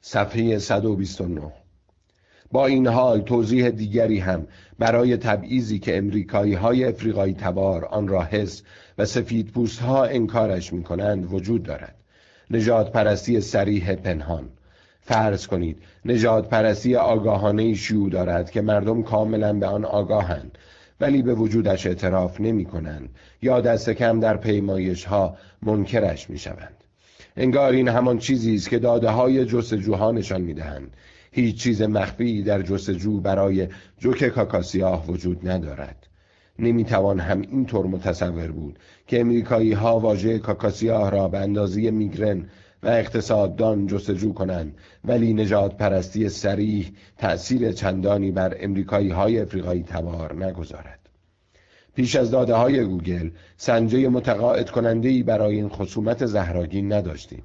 صفحه 129 با این حال توضیح دیگری هم برای تبعیضی که امریکایی های افریقایی تبار آن را حس و سفید ها انکارش می کنند وجود دارد. نجات پرستی سریح پنهان. فرض کنید نجات پرستی آگاهانه شیوع دارد که مردم کاملا به آن آگاهند ولی به وجودش اعتراف نمی کنند یا دست کم در پیمایش ها منکرش می شوند. انگار این همان چیزی است که داده های جستجوها نشان می دهند. هیچ چیز مخفی در جستجو برای جوک کاکاسیاه وجود ندارد. نمی‌توان هم اینطور متصور بود که امریکایی ها واژه کاکاسیاه را به اندازه میگرن و اقتصاددان جستجو کنند ولی نجات پرستی سریح تأثیر چندانی بر امریکایی های افریقایی تبار نگذارد پیش از داده های گوگل سنجه متقاعد کننده برای این خصومت زهراگین نداشتیم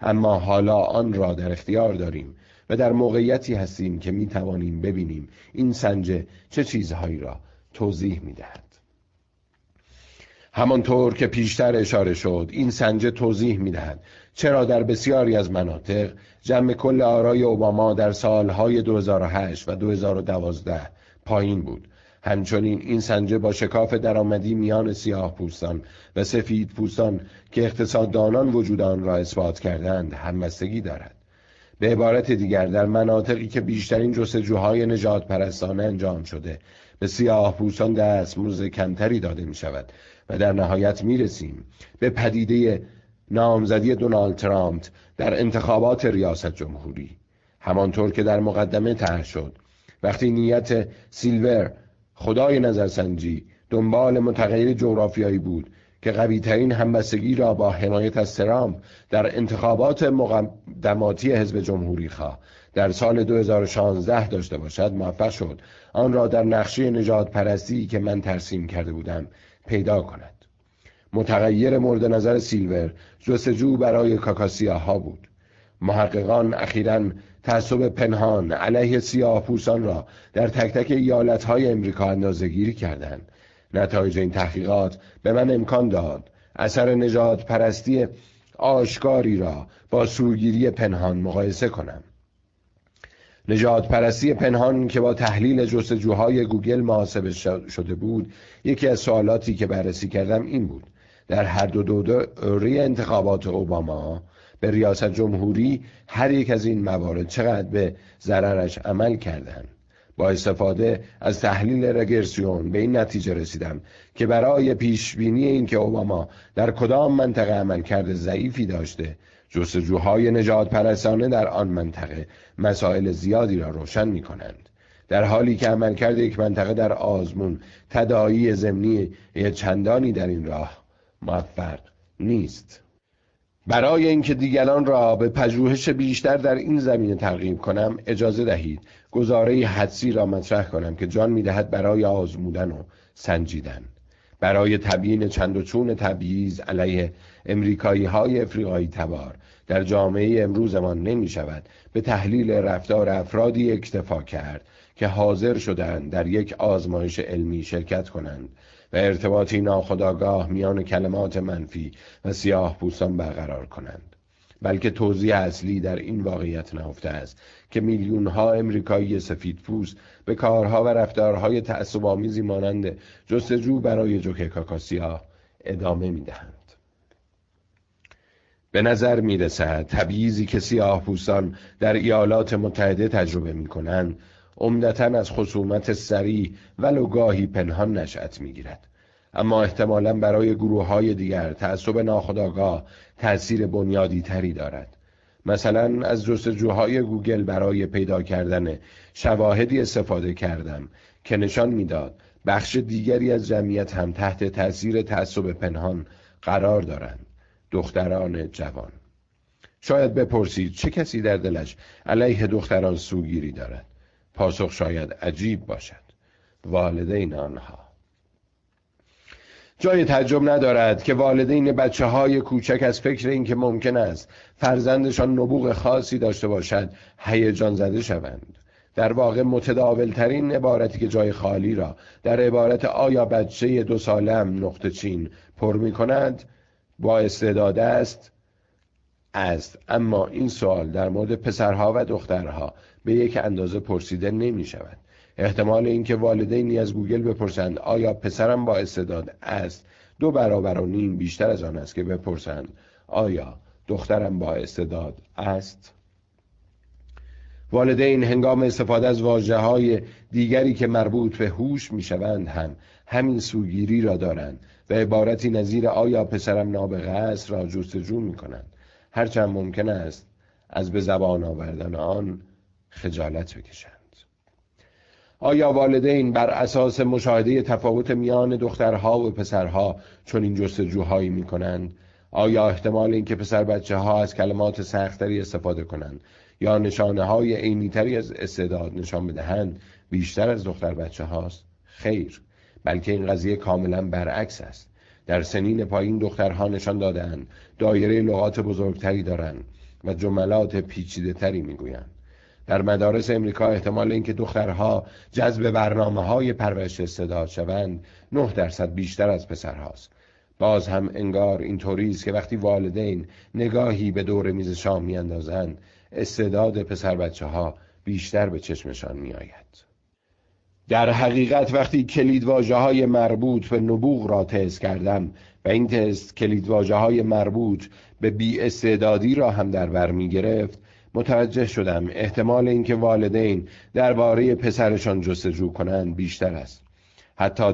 اما حالا آن را در اختیار داریم و در موقعیتی هستیم که می توانیم ببینیم این سنجه چه چیزهایی را توضیح می دهد. همانطور که پیشتر اشاره شد این سنجه توضیح می دهد چرا در بسیاری از مناطق جمع کل آرای اوباما در سالهای 2008 و 2012 پایین بود همچنین این سنجه با شکاف درآمدی میان سیاه پوستان و سفید پوستان که اقتصاددانان وجود آن را اثبات کردند همبستگی دارد. به عبارت دیگر در مناطقی که بیشترین جستجوهای نجات پرستانه انجام شده به سیاه پوستان دستمزد کمتری داده می شود و در نهایت می رسیم به پدیده نامزدی دونالد ترامپ در انتخابات ریاست جمهوری. همانطور که در مقدمه طرح شد وقتی نیت سیلور خدای نظرسنجی دنبال متغیر جغرافیایی بود که قوی ترین همبستگی را با حمایت از ترامپ در انتخابات مقدماتی حزب جمهوری خواه در سال 2016 داشته باشد موفق شد. آن را در نقشه نجات پرستی که من ترسیم کرده بودم پیدا کند. متغیر مورد نظر سیلور جستجو برای کاکاسیا ها بود. محققان اخیرا تعصب پنهان علیه سیاه پوسان را در تک تک ایالت های امریکا اندازه گیری کردند. نتایج این تحقیقات به من امکان داد اثر نجات پرستی آشکاری را با سوگیری پنهان مقایسه کنم. نجات پرستی پنهان که با تحلیل جستجوهای گوگل محاسبه شده بود یکی از سوالاتی که بررسی کردم این بود. در هر دو دوره انتخابات اوباما به ریاست جمهوری هر یک از این موارد چقدر به ضررش عمل کردند با استفاده از تحلیل رگرسیون به این نتیجه رسیدم که برای پیش بینی اینکه اوباما در کدام منطقه عمل کرده ضعیفی داشته جستجوهای نجات پرستانه در آن منطقه مسائل زیادی را روشن می کنند. در حالی که عملکرد یک منطقه در آزمون تدایی زمینی چندانی در این راه موفق نیست برای اینکه دیگران را به پژوهش بیشتر در این زمینه ترغیب کنم اجازه دهید گزاره حدسی را مطرح کنم که جان می‌دهد برای آزمودن و سنجیدن. برای تبیین چند و چون تبعیض علیه امریکایی های افریقایی تبار در جامعه امروزمان نمی شود به تحلیل رفتار افرادی اکتفا کرد که حاضر شدند در یک آزمایش علمی شرکت کنند. و ارتباطی ناخداگاه میان کلمات منفی و سیاه پوستان برقرار کنند. بلکه توضیح اصلی در این واقعیت نهفته است که میلیون ها امریکایی سفید پوست به کارها و رفتارهای تعصب آمیزی مانند جستجو برای جوک کاکاسیا ادامه می‌دهند. به نظر می رسد تبعیضی که سیاه در ایالات متحده تجربه می کنند عمدتا از خصومت سریع ولو گاهی پنهان نشأت می‌گیرد. اما احتمالا برای گروه های دیگر تعصب ناخداگاه تأثیر بنیادی تری دارد. مثلا از جستجوهای گوگل برای پیدا کردن شواهدی استفاده کردم که نشان می‌داد بخش دیگری از جمعیت هم تحت تأثیر تعصب پنهان قرار دارند. دختران جوان. شاید بپرسید چه کسی در دلش علیه دختران سوگیری دارد؟ پاسخ شاید عجیب باشد. والدین آنها. جای تعجب ندارد که والدین بچه های کوچک از فکر اینکه ممکن است فرزندشان نبوغ خاصی داشته باشد هیجان زده شوند. در واقع متداول ترین عبارتی که جای خالی را در عبارت آیا بچه دو سالم نقطه چین پر می کند با استعداد است است. اما این سوال در مورد پسرها و دخترها به یک اندازه پرسیده نمی شود احتمال اینکه والدینی از گوگل بپرسند آیا پسرم با استعداد است؟ دو برابر و نیم بیشتر از آن است که بپرسند آیا دخترم با استعداد است؟ والدین هنگام استفاده از واجه های دیگری که مربوط به هوش می شوند هم همین سوگیری را دارند و عبارتی نظیر آیا پسرم نابغه است را جستجو می کنند هرچند ممکن است از به زبان آوردن آن خجالت بکشند آیا والدین بر اساس مشاهده تفاوت میان دخترها و پسرها چون این جستجوهایی می کنند؟ آیا احتمال اینکه پسر بچه ها از کلمات سختری استفاده کنند یا نشانه های عینیتری از استعداد نشان بدهند بیشتر از دختر بچه هاست؟ خیر بلکه این قضیه کاملا برعکس است در سنین پایین دخترها نشان دادند دایره لغات بزرگتری دارند و جملات پیچیده تری می‌گویند. در مدارس امریکا احتمال اینکه دخترها جذب برنامه های پرورش استعداد شوند 9 درصد بیشتر از پسرهاست. باز هم انگار اینطوری است که وقتی والدین نگاهی به دور میز شام میاندازند استعداد پسر بچه ها بیشتر به چشمشان میآید. در حقیقت وقتی کلید های مربوط به نبوغ را تست کردم و این تست کلید های مربوط به بی استعدادی را هم در بر می گرفت متوجه شدم احتمال اینکه والدین درباره پسرشان جستجو کنند بیشتر است. حتی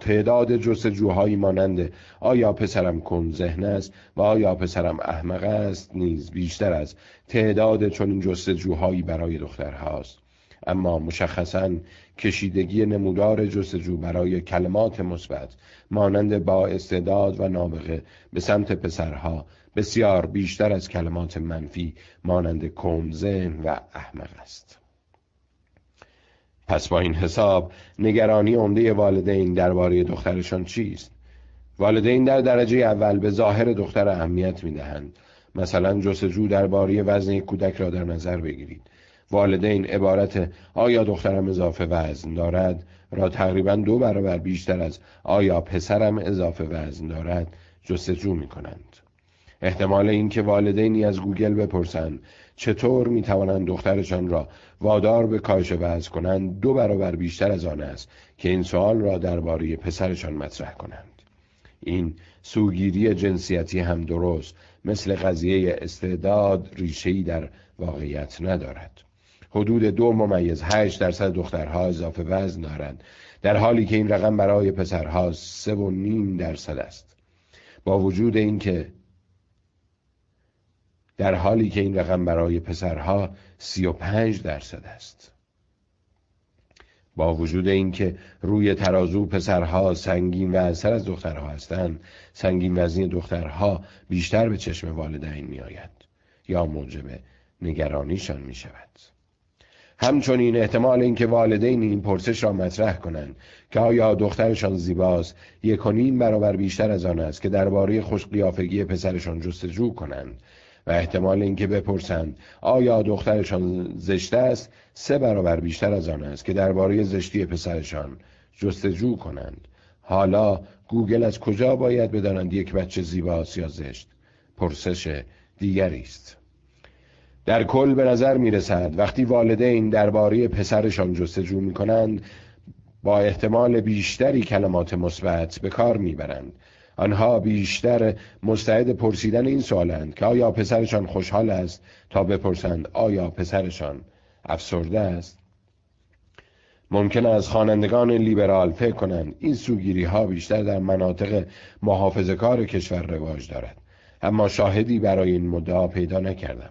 تعداد جستجوهایی مانند آیا پسرم کن ذهن است و آیا پسرم احمق است نیز بیشتر از تعداد چنین جستجوهایی برای دخترهاست اما مشخصا کشیدگی نمودار جستجو برای کلمات مثبت مانند با استعداد و نابغه به سمت پسرها بسیار بیشتر از کلمات منفی مانند کمزن و احمق است. پس با این حساب نگرانی عمده والدین درباره دخترشان چیست؟ والدین در درجه اول به ظاهر دختر اهمیت می‌دهند. مثلا جستجو درباره وزن کودک را در نظر بگیرید. والدین عبارت آیا دخترم اضافه وزن دارد را تقریبا دو برابر بیشتر از آیا پسرم اضافه وزن دارد جستجو می کنند احتمال اینکه والدینی از گوگل بپرسند چطور می توانند دخترشان را وادار به کاهش وزن کنند دو برابر بیشتر از آن است که این سوال را درباره پسرشان مطرح کنند. این سوگیری جنسیتی هم درست مثل قضیه استعداد ریشه‌ای در واقعیت ندارد. حدود دو ممیز هشت درصد دخترها اضافه وزن دارند. در حالی که این رقم برای پسرها سه و نیم درصد است. با وجود اینکه در حالی که این رقم برای پسرها سی و پنج درصد است. با وجود اینکه روی ترازو پسرها سنگین و اثر از دخترها هستند سنگین وزنی دخترها بیشتر به چشم والدین می آید یا موجب نگرانیشان می شود همچنین احتمال اینکه والدین این پرسش را مطرح کنند که آیا دخترشان زیباست یک و نیم برابر بیشتر از آن است که درباره خوشقیافگی پسرشان جستجو کنند و احتمال اینکه بپرسند آیا دخترشان زشت است سه برابر بیشتر از آن است که درباره زشتی پسرشان جستجو کنند. حالا گوگل از کجا باید بدانند یک بچه زیباست یا زشت؟ پرسش دیگری است. در کل به نظر می رسد وقتی والدین درباره پسرشان جستجو می کنند با احتمال بیشتری کلمات مثبت به کار می‌برند. آنها بیشتر مستعد پرسیدن این سوالند که آیا پسرشان خوشحال است تا بپرسند آیا پسرشان افسرده است؟ ممکن است خوانندگان لیبرال فکر کنند این سوگیری ها بیشتر در مناطق محافظه کار کشور رواج دارد. اما شاهدی برای این مدعا پیدا نکردم.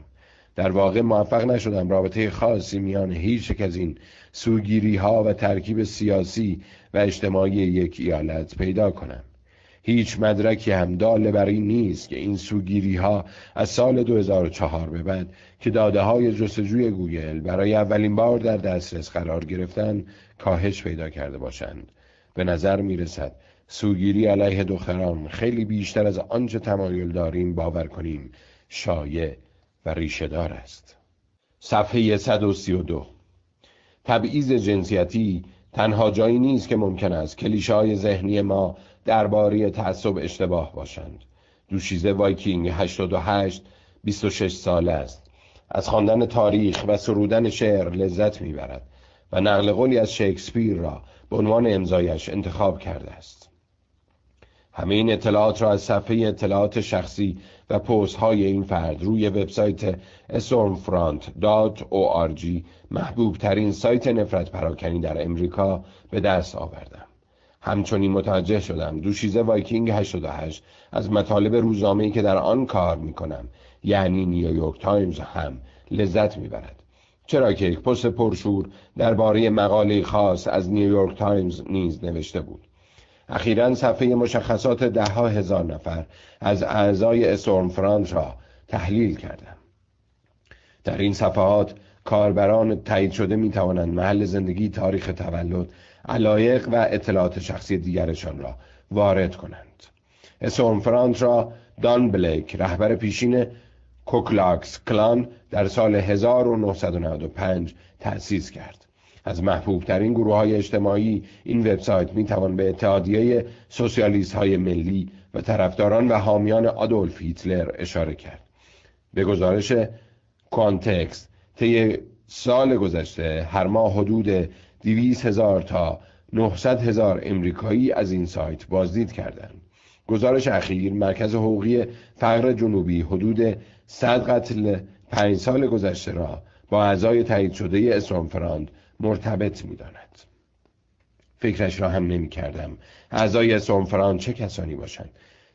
در واقع موفق نشدم. رابطه خاصی میان هیچ یک از این سوگیری ها و ترکیب سیاسی و اجتماعی یک ایالت پیدا کنم. هیچ مدرکی هم داله بر این نیست که این سوگیری ها از سال 2004 به بعد که داده های جستجوی گوگل برای اولین بار در دسترس قرار گرفتن کاهش پیدا کرده باشند. به نظر می رسد سوگیری علیه دختران خیلی بیشتر از آنچه تمایل داریم باور کنیم. شایع و ریشهدار است. صفحه 132 تبعیض جنسیتی تنها جایی نیست که ممکن است کلیشه های ذهنی ما درباره تعصب اشتباه باشند. دوشیزه وایکینگ 88 26 ساله است. از خواندن تاریخ و سرودن شعر لذت می‌برد و نقل قولی از شکسپیر را به عنوان امضایش انتخاب کرده است. همه این اطلاعات را از صفحه اطلاعات شخصی و پوست های این فرد روی وبسایت stormfront.org محبوب ترین سایت نفرت پراکنی در امریکا به دست آوردم. همچنین متوجه شدم دوشیزه وایکینگ 88 از مطالب روزنامه‌ای که در آن کار می‌کنم یعنی نیویورک تایمز هم لذت می‌برد. چرا که یک پست پرشور درباره مقاله خاص از نیویورک تایمز نیز نوشته بود. اخیرا صفحه مشخصات ده ها هزار نفر از اعضای استورم فرانت را تحلیل کردم در این صفحات کاربران تایید شده می توانند محل زندگی تاریخ تولد علایق و اطلاعات شخصی دیگرشان را وارد کنند. استورم فرانت را دان بلک رهبر پیشین کوکلاکس کلان در سال 1995 تأسیس کرد. از محبوب ترین گروه های اجتماعی این وبسایت می توان به اتحادیه سوسیالیست های ملی و طرفداران و حامیان آدولف هیتلر اشاره کرد. به گزارش کانتکست طی سال گذشته هر ماه حدود 200 هزار تا 900 هزار امریکایی از این سایت بازدید کردند. گزارش اخیر مرکز حقوقی فقر جنوبی حدود 100 قتل پنج سال گذشته را با اعضای تایید شده اسرانفراند مرتبط می داند. فکرش را هم نمی کردم اعضای اسرانفراند چه کسانی باشند؟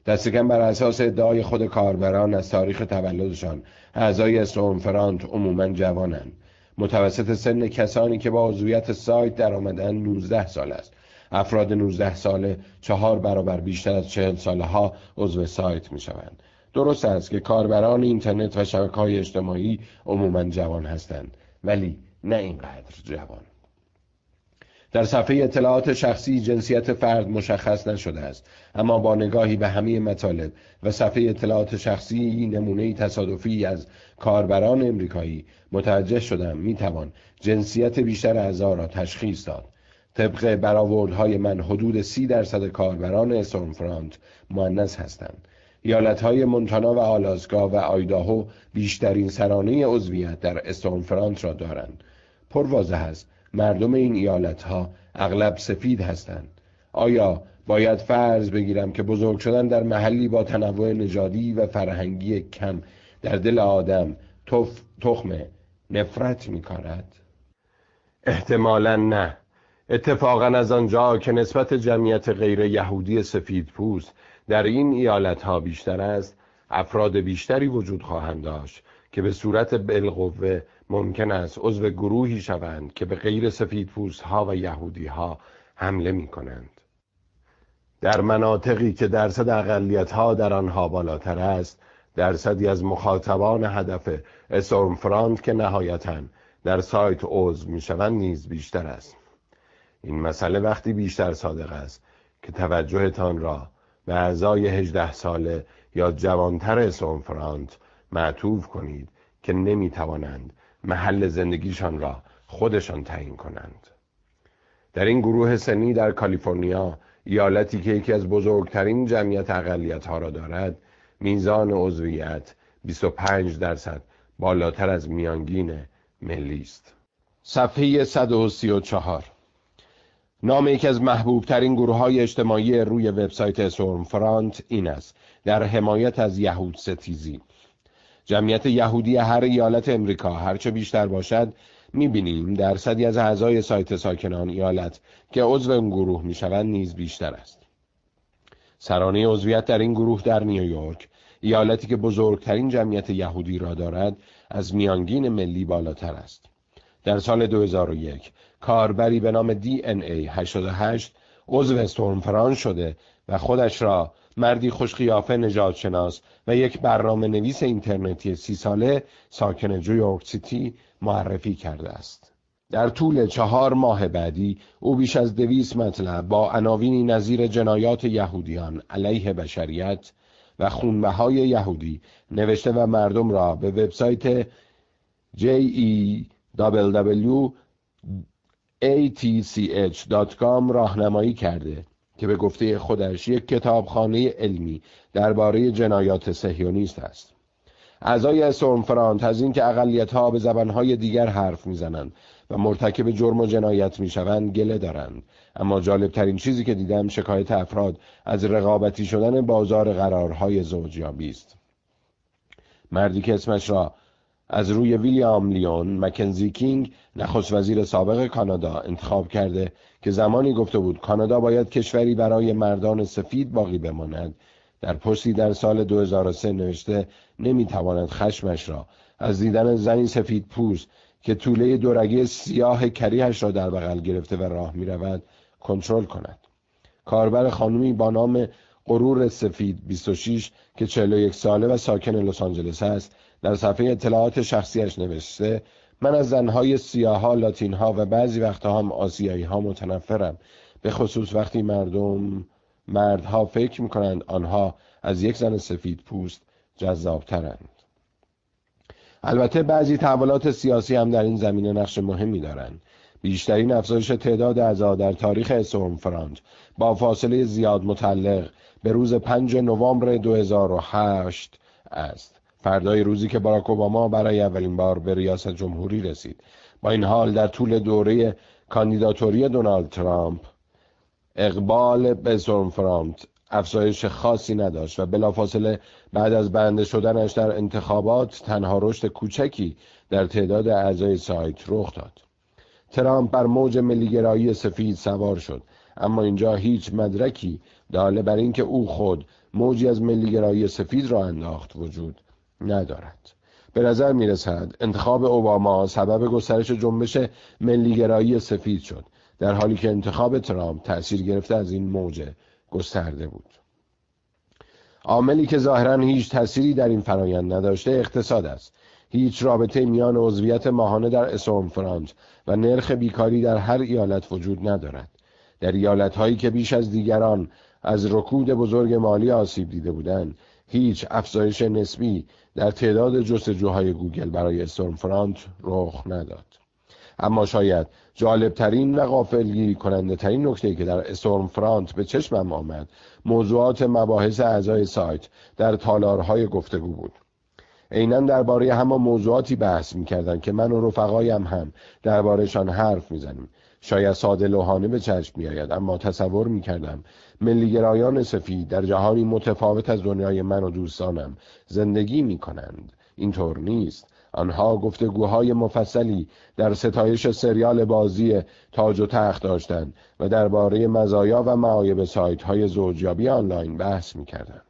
دستکم بر اساس ادعای خود کاربران از تاریخ تولدشان اعضای اسرانفراند عموما جوانند. متوسط سن کسانی که با عضویت سایت در آمدن 19 سال است. افراد 19 ساله چهار برابر بیشتر از 40 ساله ها عضو سایت می شوند درست است که کاربران اینترنت و شبکه های اجتماعی عموما جوان هستند. ولی نه اینقدر جوان. در صفحه اطلاعات شخصی جنسیت فرد مشخص نشده است اما با نگاهی به همه مطالب و صفحه اطلاعات شخصی نمونه تصادفی از کاربران امریکایی متوجه شدم می‌توان جنسیت بیشتر اعضا را تشخیص داد. طبق برآوردهای من حدود سی درصد کاربران استورمفرانت مؤنث هستند. های مونتانا و آلاسکا و آیداهو بیشترین سرانه عضویت در استورمفرانت را دارند. پر واضح است مردم این ایالت ها اغلب سفید هستند. آیا باید فرض بگیرم که بزرگ شدن در محلی با تنوع نژادی و فرهنگی کم در دل آدم تخم نفرت می کارد؟ احتمالا نه. اتفاقا از آنجا که نسبت جمعیت غیر یهودی سفید پوست در این ایالت ها بیشتر است افراد بیشتری وجود خواهند داشت که به صورت بالقوه ممکن است عضو گروهی شوند که به غیر سفید پوست ها و یهودی ها حمله می کنند. در مناطقی که درصد اقلیت ها در آنها بالاتر است درصدی از مخاطبان هدف اسورم فرانت که نهایتا در سایت عضو می شوند نیز بیشتر است این مسئله وقتی بیشتر صادق است که توجهتان را به اعضای 18 ساله یا جوانتر اسورم فرانت معطوف کنید که نمی توانند محل زندگیشان را خودشان تعیین کنند. در این گروه سنی در کالیفرنیا ایالتی که یکی از بزرگترین جمعیت اقلیت ها را دارد میزان عضویت 25 درصد بالاتر از میانگین ملی است. صفحه 134 نام یکی از محبوب ترین گروه های اجتماعی روی وبسایت سورم فرانت این است. در حمایت از یهود ستیزی. جمعیت یهودی هر ایالت امریکا هرچه بیشتر باشد می‌بینیم درصدی از اعضای سایت ساکنان ایالت که عضو این گروه می‌شوند نیز بیشتر است. سرانه عضویت در این گروه در نیویورک ایالتی که بزرگترین جمعیت یهودی را دارد از میانگین ملی بالاتر است. در سال 2001 کاربری به نام DNA 88 عضو استورم شده و خودش را مردی خوشقیافه نجات شناس و یک برنامه نویس اینترنتی سی ساله ساکن نیویورک سیتی معرفی کرده است. در طول چهار ماه بعدی او بیش از دویست مطلب با عناوینی نظیر جنایات یهودیان علیه بشریت و خونبه های یهودی نوشته و مردم را به وبسایت jetch.com راهنمایی کرده که به گفته خودش یک کتابخانه علمی درباره جنایات سهیونیست است. اعضای استورم از اینکه اقلیت ها به زبانهای دیگر حرف می‌زنند و مرتکب جرم و جنایت می‌شوند گله دارند. اما جالب ترین چیزی که دیدم شکایت افراد از رقابتی شدن بازار قرارهای زوجیابی است. مردی که اسمش را از روی ویلیام لیون مکنزی کینگ نخست وزیر سابق کانادا انتخاب کرده که زمانی گفته بود کانادا باید کشوری برای مردان سفید باقی بماند. در پستی در سال 2003 نوشته نمی‌تواند خشمش را از دیدن زنی سفید پوست که طوله دورگی سیاه کریهش را در بغل گرفته و راه می رود کنترل کند. کاربر خانمی با نام غرور سفید 26 که 41 ساله و ساکن لس آنجلس است در صفحه اطلاعات شخصیش نوشته من از زنهای سیاها لاتینها و بعضی وقتها هم آسیایی ها متنفرم. به خصوص وقتی مردم مردها فکر می‌کنند آنها از یک زن سفید پوست جذابترند. البته بعضی تحولات سیاسی هم در این زمینه نقش مهمی دارند. بیشترین افزایش تعداد اعضا در تاریخ اسورم فرانت با فاصله زیاد متعلق به روز 5 نوامبر 2008 است. فردای روزی که باراک اوباما برای اولین بار به ریاست جمهوری رسید با این حال در طول دوره کاندیداتوری دونالد ترامپ اقبال به فرانت افزایش خاصی نداشت و بلافاصله بعد از بنده شدنش در انتخابات تنها رشد کوچکی در تعداد اعضای سایت رخ داد. ترامپ بر موج ملیگرایی سفید سوار شد اما اینجا هیچ مدرکی داله بر اینکه او خود موجی از ملیگرایی سفید را انداخت وجود ندارد. به نظر می رسد انتخاب اوباما سبب گسترش جنبش ملیگرایی سفید شد در حالی که انتخاب ترامپ تأثیر گرفته از این موج گسترده بود. عاملی که ظاهرا هیچ تأثیری در این فرایند نداشته اقتصاد است. هیچ رابطه میان عضویت ماهانه در اسوم فرانت و نرخ بیکاری در هر ایالت وجود ندارد. در ایالت هایی که بیش از دیگران از رکود بزرگ مالی آسیب دیده بودند هیچ افزایش نسبی در تعداد جستجوهای گوگل برای استورم فرانت رخ نداد. اما شاید جالبترین و غافلگیری کننده ترین نکته که در استورم فرانت به چشمم آمد موضوعات مباحث اعضای سایت در تالارهای گفتگو بود. عینا درباره همان موضوعاتی بحث می‌کردند که من و رفقایم هم دربارهشان حرف می‌زنیم. شاید ساده لوحانه به چشم میآید اما تصور می‌کردم ملیگرایان سفید در جهانی متفاوت از دنیای من و دوستانم زندگی می‌کنند. اینطور نیست. آنها گفتگوهای مفصلی در ستایش سریال بازی تاج و تخت داشتند و درباره مزایا و معایب سایت های زوجیابی آنلاین بحث می‌کردند.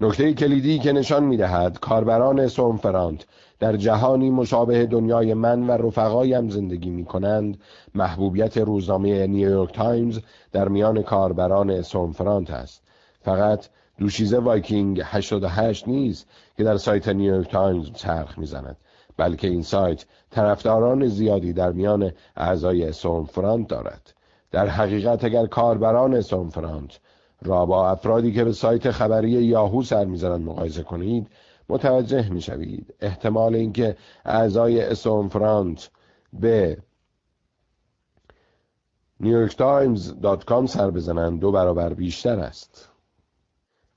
نکته کلیدی که نشان می‌دهد کاربران سومفرانت در جهانی مشابه دنیای من و رفقایم زندگی می کنند محبوبیت روزنامه نیویورک تایمز در میان کاربران استورم فرانت است. فقط دوشیزه وایکینگ 88 نیست که در سایت نیویورک تایمز چرخ می‌زند بلکه این سایت طرفداران زیادی در میان اعضای استورم فرانت دارد. در حقیقت اگر کاربران استورم فرانت را با افرادی که به سایت خبری یاهو سر می‌زنند مقایسه کنید متوجه می‌شوید. احتمال اینکه اعضای استورم فرانت به نیویورک تایمز dot com سر بزنند دو برابر بیشتر است.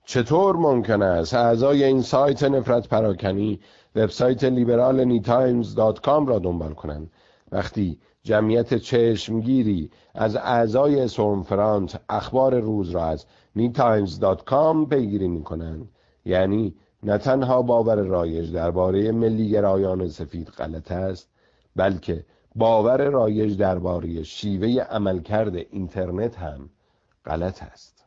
چطور ممکن است اعضای این سایت نفرت پراکنی وبسایت لیبرال NYTimes dot com را دنبال کنند؟ وقتی جمعیت چشمگیری از اعضای فرانت اخبار روز را از کام پیگیری می کنند یعنی نه تنها باور رایج درباره ملیگرایان سفید غلط است بلکه باور رایج درباره شیوه عملکرد اینترنت هم غلط است.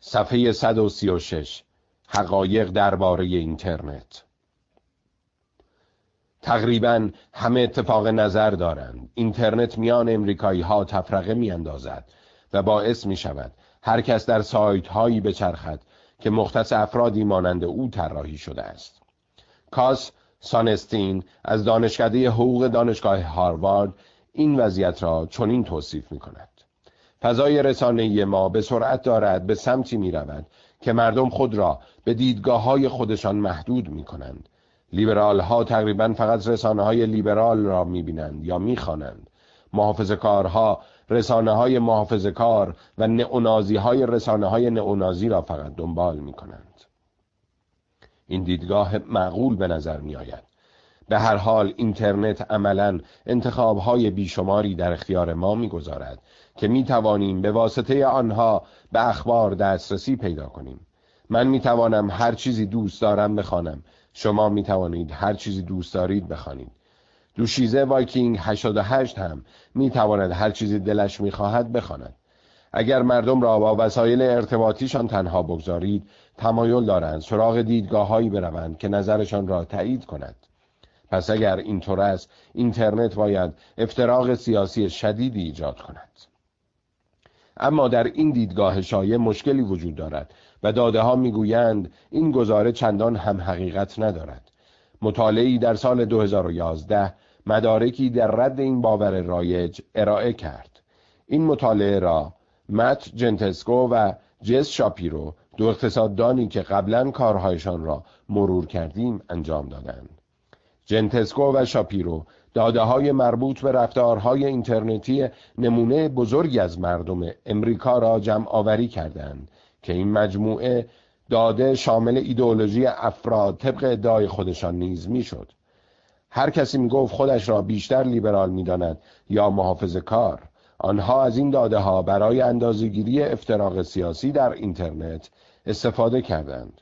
صفحه 136 حقایق درباره اینترنت. تقریبا همه اتفاق نظر دارند. اینترنت میان امریکایی ها تفرقه می اندازد و باعث می شود هر کس در سایت هایی بچرخد که مختص افرادی مانند او طراحی شده است. کاس سانستین از دانشکده حقوق دانشگاه هاروارد این وضعیت را چنین توصیف می کند فضای رسانه ما به سرعت دارد به سمتی می رود که مردم خود را به دیدگاه های خودشان محدود می کنند لیبرال ها تقریبا فقط رسانه های لیبرال را می بینند یا می خوانند محافظ کارها رسانه های محافظ کار و نئونازی های رسانه های نئونازی را فقط دنبال می کنند این دیدگاه معقول به نظر می آید به هر حال اینترنت عملا انتخابهای بیشماری در اختیار ما می‌گذارد که می توانیم به واسطه آنها به اخبار دسترسی پیدا کنیم. من می توانم هر چیزی دوست دارم بخوانم. شما می توانید هر چیزی دوست دارید بخوانید. دوشیزه وایکینگ 88 هم می تواند هر چیزی دلش می خواهد بخواند. اگر مردم را با وسایل ارتباطیشان تنها بگذارید تمایل دارند سراغ دیدگاههایی بروند که نظرشان را تایید کند. پس اگر اینطور است اینترنت باید افتراق سیاسی شدیدی ایجاد کند. اما در این دیدگاه شایع مشکلی وجود دارد و داده ها می‌گویند این گزاره چندان هم حقیقت ندارد. مطالعی در سال 2011 مدارکی در رد این باور رایج ارائه کرد. این مطالعه را مت جنتسکو و جس شاپیرو دو اقتصاددانی که قبلا کارهایشان را مرور کردیم انجام دادند. جنتسکو و شاپیرو داده های مربوط به رفتارهای اینترنتی نمونه بزرگی از مردم امریکا را جمع آوری کردند. که این مجموعه داده شامل ایدئولوژی افراد طبق ادعای خودشان نیز می‌شد. هر کسی می گفت خودش را بیشتر لیبرال می‌داند یا محافظ کار آنها از این داده ها برای اندازهگیری افتراق سیاسی در اینترنت استفاده کردند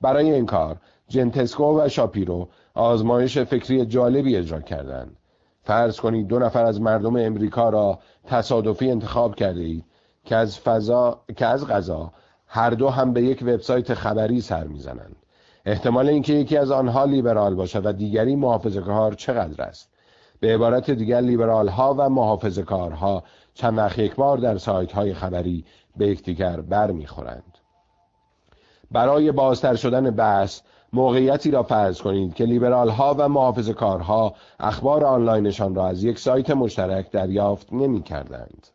برای این کار جنتسکو و شاپیرو آزمایش فکری جالبی اجرا کردند فرض کنید دو نفر از مردم امریکا را تصادفی انتخاب کرده اید که از فضا که از غذا هر دو هم به یک وبسایت خبری سر می‌زنند. احتمال اینکه یکی از آنها لیبرال باشد و دیگری محافظه کار چقدر است؟ به عبارت دیگر لیبرال ها و محافظ کارها چند وقت یک بار در سایت های خبری به یکدیگر بر می‌خورند برای بازتر شدن بحث موقعیتی را فرض کنید که لیبرال ها و محافظ کارها اخبار آنلاینشان را از یک سایت مشترک دریافت نمی کردند.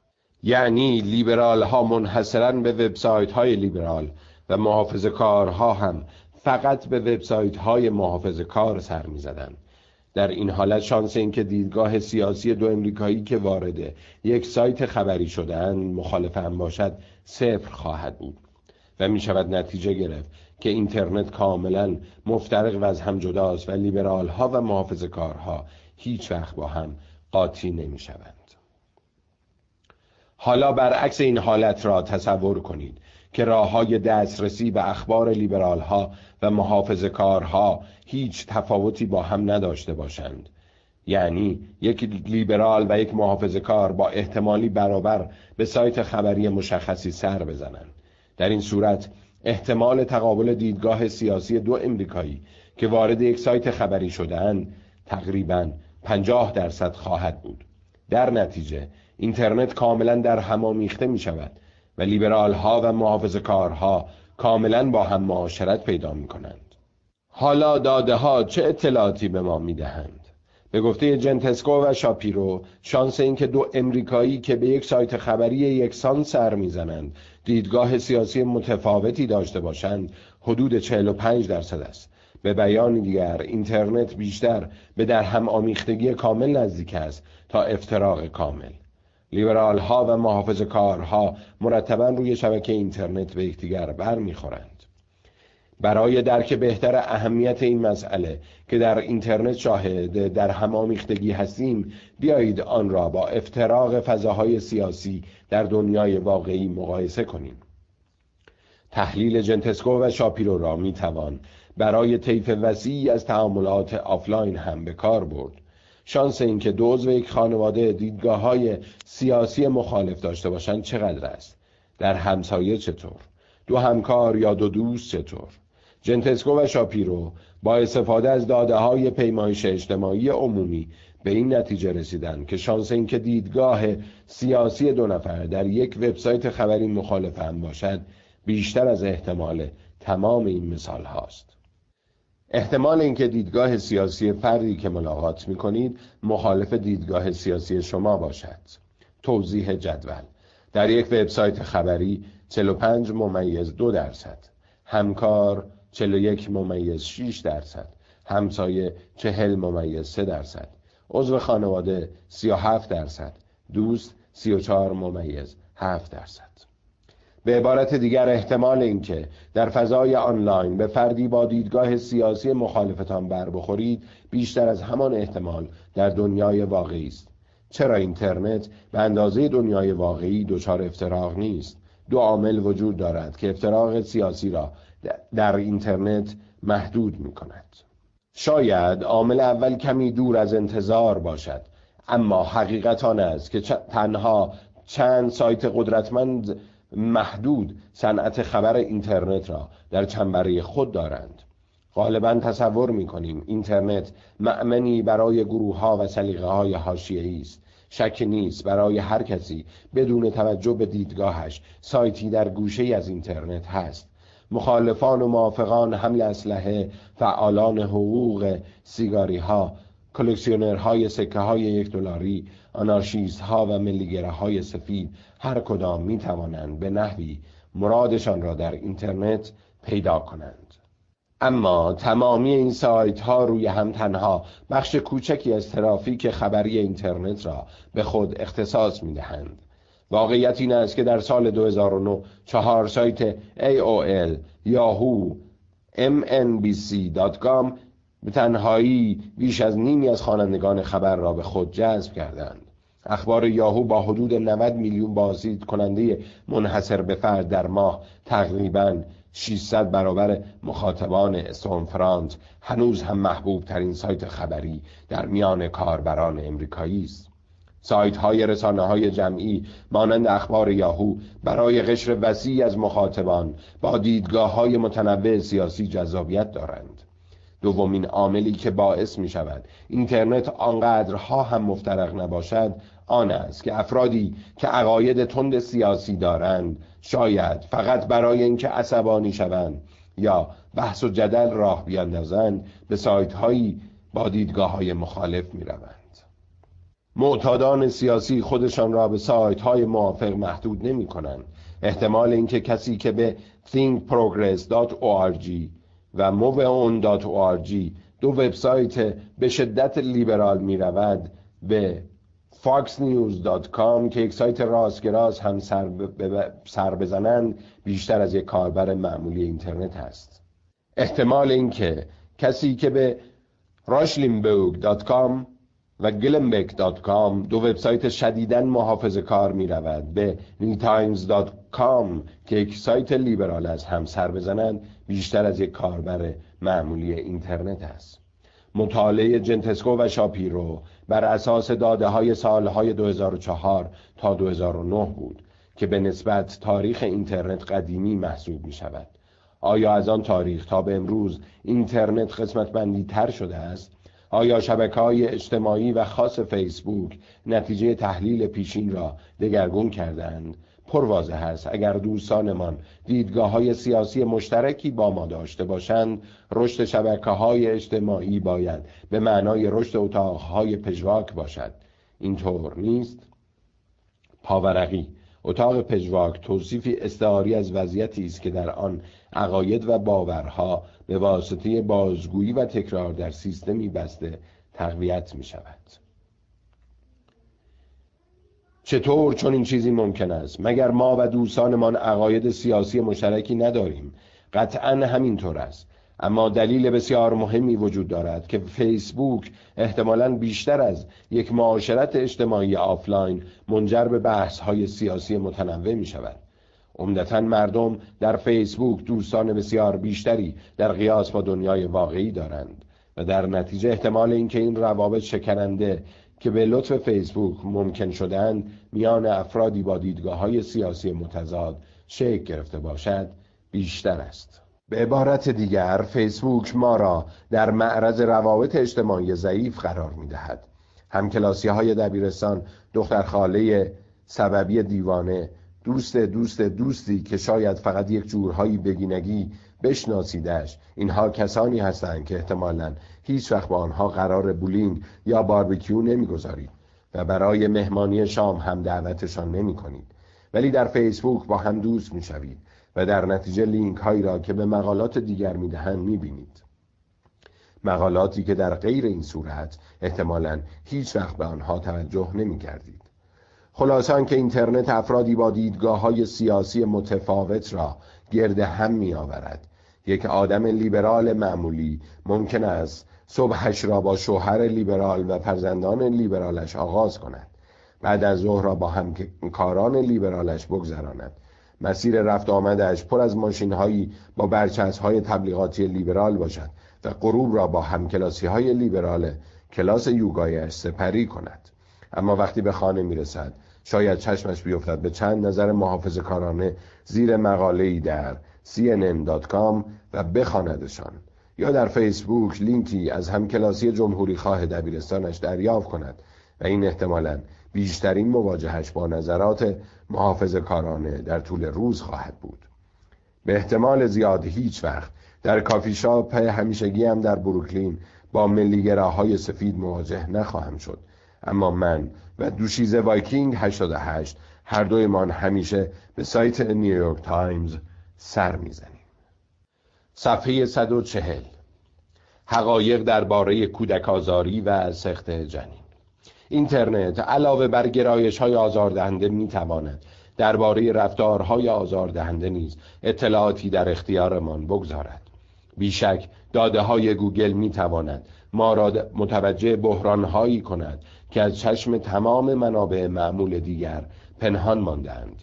یعنی لیبرال ها منحصرا به وبسایت های لیبرال و محافظ کارها هم فقط به وبسایت های محافظ کار سر می زدند. در این حالت شانس اینکه دیدگاه سیاسی دو امریکایی که وارد یک سایت خبری شدن مخالف هم باشد صفر خواهد بود و می شود نتیجه گرفت که اینترنت کاملا مفترق و از هم جداست و لیبرال ها و محافظ کارها هیچ وقت با هم قاطی نمی شوند. حالا برعکس این حالت را تصور کنید که راه های دسترسی به اخبار لیبرال ها و محافظ کارها هیچ تفاوتی با هم نداشته باشند. یعنی یک لیبرال و یک محافظ کار با احتمالی برابر به سایت خبری مشخصی سر بزنند. در این صورت احتمال تقابل دیدگاه سیاسی دو امریکایی که وارد یک سایت خبری شدهاند تقریبا 50 درصد خواهد بود. در نتیجه اینترنت کاملا در هم آمیخته می شود و لیبرال ها و محافظ کارها کاملا با هم معاشرت پیدا می کنند حالا داده ها چه اطلاعاتی به ما می دهند؟ به گفته جنتسکو و شاپیرو شانس اینکه دو امریکایی که به یک سایت خبری یکسان سر می‌زنند دیدگاه سیاسی متفاوتی داشته باشند حدود 45 درصد است. به بیان دیگر اینترنت بیشتر به در هم آمیختگی کامل نزدیک است تا افتراق کامل. لیبرال ها و محافظ کارها مرتبا روی شبکه اینترنت به یکدیگر برمیخورند برای درک بهتر اهمیت این مسئله که در اینترنت شاهد در همامیختگی هستیم بیایید آن را با افتراق فضاهای سیاسی در دنیای واقعی مقایسه کنیم. تحلیل جنتسکو و شاپیرو را می توان برای طیف وسیعی از تعاملات آفلاین هم به کار برد. شانس اینکه دو عضو یک خانواده دیدگاه های سیاسی مخالف داشته باشند چقدر است؟ دو همسایه چطور؟ دو همکار یا دو دوست چطور؟ جنتسکو و شاپیرو با استفاده از داده های پیمایش اجتماعی عمومی به این نتیجه رسیدن که شانس اینکه دیدگاه سیاسی دو نفر در یک وبسایت خبری مخالف هم باشد بیشتر از احتمال تمام این مثال هاست. احتمال اینکه دیدگاه سیاسی فردی که ملاقات می کنید مخالف دیدگاه سیاسی شما باشد. توضیح جدول. در یک وبسایت خبری 45 ممیز دو درصد. همکار 41 ممیز 6 درصد. همسایه 40 ممیز 3 درصد. عضو خانواده 37 درصد. دوست 34 ممیز 7 درصد. به عبارت دیگر احتمال اینکه در فضای آنلاین به فردی با دیدگاه سیاسی مخالفتان بر بخورید بیشتر از همان احتمال در دنیای واقعی است. چرا اینترنت به اندازه دنیای واقعی دچار افتراق نیست؟ دو عامل وجود دارد که افتراق سیاسی را در اینترنت محدود می کند شاید عامل اول کمی دور از انتظار باشد اما حقیقت آن است که تنها چند سایت قدرتمند محدود صنعت خبر اینترنت را در چنبره خود دارند. غالبا تصور می کنیم اینترنت معمنی برای گروه ها و سلیقه های حاشیه‌ای است. شک نیست برای هر کسی بدون توجه به دیدگاهش سایتی در گوشه از اینترنت هست. مخالفان و موافقان حمل اسلحه فعالان حقوق سیگاری ها کلکسیونرهای سکه های یک دلاری آنارشیست ها و ملیگره های سفید هر کدام می توانند به نحوی مرادشان را در اینترنت پیدا کنند اما تمامی این سایت ها روی هم تنها بخش کوچکی از ترافیک خبری اینترنت را به خود اختصاص می دهند. واقعیت این است که در سال 2009 چهار سایت AOL، یاهو، MNBC.com به تنهایی بیش از نیمی از خوانندگان خبر را به خود جذب کردند. اخبار یاهو با حدود 90 میلیون بازدید کننده منحصر به فرد در ماه تقریبا 600 برابر مخاطبان استونفرانت هنوز هم محبوب ترین سایت خبری در میان کاربران امریکایی است. سایت های رسانه های جمعی مانند اخبار یاهو برای قشر وسیعی از مخاطبان با دیدگاه های متنوع سیاسی جذابیت دارند. دومین عاملی که باعث می شود اینترنت آنقدرها هم مفترق نباشد آن است که افرادی که عقاید تند سیاسی دارند شاید فقط برای اینکه عصبانی شوند یا بحث و جدل راه بیاندازند به سایت هایی با دیدگاه های مخالف می روند. معتادان سیاسی خودشان را به سایت های موافق محدود نمی کنند. احتمال اینکه کسی که به thinkprogress.org و moveon.org دو وبسایت به شدت لیبرال می رود به foxnews.com که یک سایت راستگراز هم سر, سر بزنند بیشتر از یک کاربر معمولی اینترنت هست. احتمال اینکه کسی که به rashlimburg.com و glenbeck.com دو وبسایت شدیداً محافظ کار می رود به newtimes.com که یک سایت لیبرال از هم سر بزنند بیشتر از یک کاربر معمولی اینترنت است مطالعه جنتسکو و شاپیرو بر اساس داده های سالهای 2004 تا 2009 بود که به نسبت تاریخ اینترنت قدیمی محسوب می شود آیا از آن تاریخ تا به امروز اینترنت قسمت بندی تر شده است؟ آیا شبکه های اجتماعی و خاص فیسبوک نتیجه تحلیل پیشین را دگرگون کردند؟ پروازه هست. اگر دوستانمان دیدگاه های سیاسی مشترکی با ما داشته باشند رشد شبکه های اجتماعی باید به معنای رشد اتاق های پژواک باشد. اینطور نیست؟ پاورقی. اتاق پژواک توصیفی استعاری از وضعیتی است که در آن عقاید و باورها به واسطه بازگویی و تکرار در سیستمی بسته تقویت می شود چطور چون این چیزی ممکن است؟ مگر ما و دوستانمان عقاید سیاسی مشترکی نداریم؟ قطعا همینطور است. اما دلیل بسیار مهمی وجود دارد که فیسبوک احتمالا بیشتر از یک معاشرت اجتماعی آفلاین منجر به بحث های سیاسی متنوع می شود عمدتا مردم در فیسبوک دوستان بسیار بیشتری در قیاس با دنیای واقعی دارند و در نتیجه احتمال اینکه این روابط شکننده که به لطف فیسبوک ممکن شدند میان افرادی با دیدگاه های سیاسی متضاد شکل گرفته باشد بیشتر است. به عبارت دیگر فیسبوک ما را در معرض روابط اجتماعی ضعیف قرار می دهد همکلاسی های دبیرستان دختر خاله سببی دیوانه دوست دوست دوستی که شاید فقط یک جورهایی بگینگی بشناسیدش اینها کسانی هستند که احتمالا هیچ وقت با آنها قرار بولینگ یا باربیکیو نمی‌گذارید و برای مهمانی شام هم دعوتشان نمی کنید ولی در فیسبوک با هم دوست می شوید و در نتیجه لینک هایی را که به مقالات دیگر می دهند می بینید مقالاتی که در غیر این صورت احتمالا هیچ وقت به آنها توجه نمی کردید خلاصان که اینترنت افرادی با دیدگاه های سیاسی متفاوت را گرد هم می آورد یک آدم لیبرال معمولی ممکن است صبحش را با شوهر لیبرال و فرزندان لیبرالش آغاز کند. بعد از ظهر را با همکاران لیبرالش بگذراند. مسیر رفت آمدش پر از ماشین هایی با برچسب های تبلیغاتی لیبرال باشد و غروب را با همکلاسی های لیبرال کلاس یوگایش سپری کند. اما وقتی به خانه می‌رسد شاید چشمش بیفتد به چند نظر محافظ کارانه زیر مقاله در cnn.com و بخواندشان. یا در فیسبوک لینکی از همکلاسی جمهوری خواه دبیرستانش دریافت کند و این احتمالا بیشترین مواجهه‌اش با نظرات محافظ کارانه در طول روز خواهد بود. به احتمال زیاد هیچ وقت در کافی شاپ همیشگی‌ام در بروکلین با ملیگراهای سفید مواجه نخواهم شد. اما من و دوشیزه وایکینگ 88 هر دویمان همیشه به سایت نیویورک تایمز سر می‌زنیم. صفحه 140 حقایق درباره کودک آزاری و سخت جنین. اینترنت علاوه بر گرایش های آزاردهنده می تواند درباره رفتارهای آزاردهنده نیز اطلاعاتی در اختیارمان بگذارد. بیشک داده های گوگل می تواند ما را متوجه بحران هایی کند که از چشم تمام منابع معمول دیگر پنهان ماندند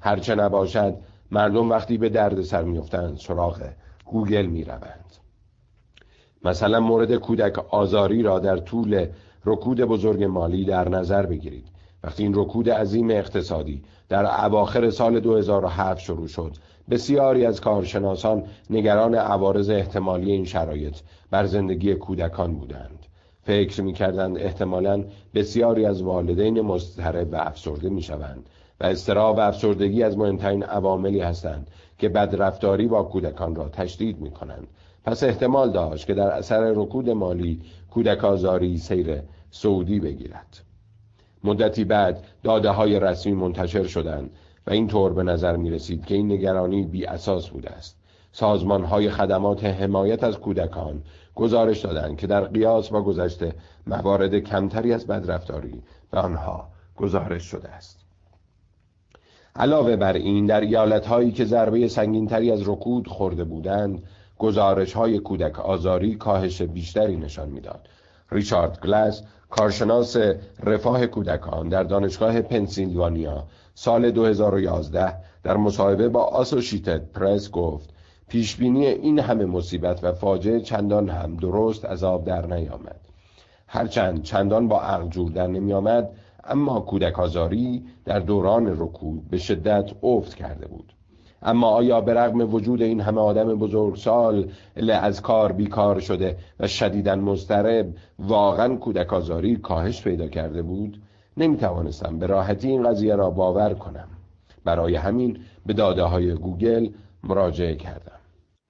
هرچه نباشد مردم وقتی به درد سر میفتند سراغ گوگل می روند. مثلا مورد کودک آزاری را در طول رکود بزرگ مالی در نظر بگیرید وقتی این رکود عظیم اقتصادی در اواخر سال 2007 شروع شد بسیاری از کارشناسان نگران عوارض احتمالی این شرایط بر زندگی کودکان بودند فکر می کردند احتمالا بسیاری از والدین مضطرب و افسرده می شوند و استراب و افسردگی از مهمترین عواملی هستند که بدرفتاری با کودکان را تشدید می کنند پس احتمال داشت که در اثر رکود مالی کودک آزاری سیر سعودی بگیرد. مدتی بعد داده های رسمی منتشر شدند و این طور به نظر می رسید که این نگرانی بی اساس بوده است. سازمان های خدمات حمایت از کودکان گزارش دادند که در قیاس با گذشته موارد کمتری از بدرفتاری به آنها گزارش شده است. علاوه بر این در ایالت هایی که ضربه سنگینتری از رکود خورده بودند گزارش های کودک آزاری کاهش بیشتری نشان می‌داد. ریچارد گلاس کارشناس رفاه کودکان در دانشگاه پنسیلوانیا سال 2011 در مصاحبه با آسوشیتد پرس گفت پیشبینی این همه مصیبت و فاجعه چندان هم درست از آب در نیامد. هرچند چندان با عقل جور در نمی آمد اما کودک آزاری در دوران رکود به شدت افت کرده بود. اما آیا به رغم وجود این همه آدم بزرگسال از کار بیکار شده و شدیدا مضطرب واقعا کودک آزاری کاهش پیدا کرده بود؟ نمی توانستم به راحتی این قضیه را باور کنم. برای همین به داده های گوگل مراجعه کردم.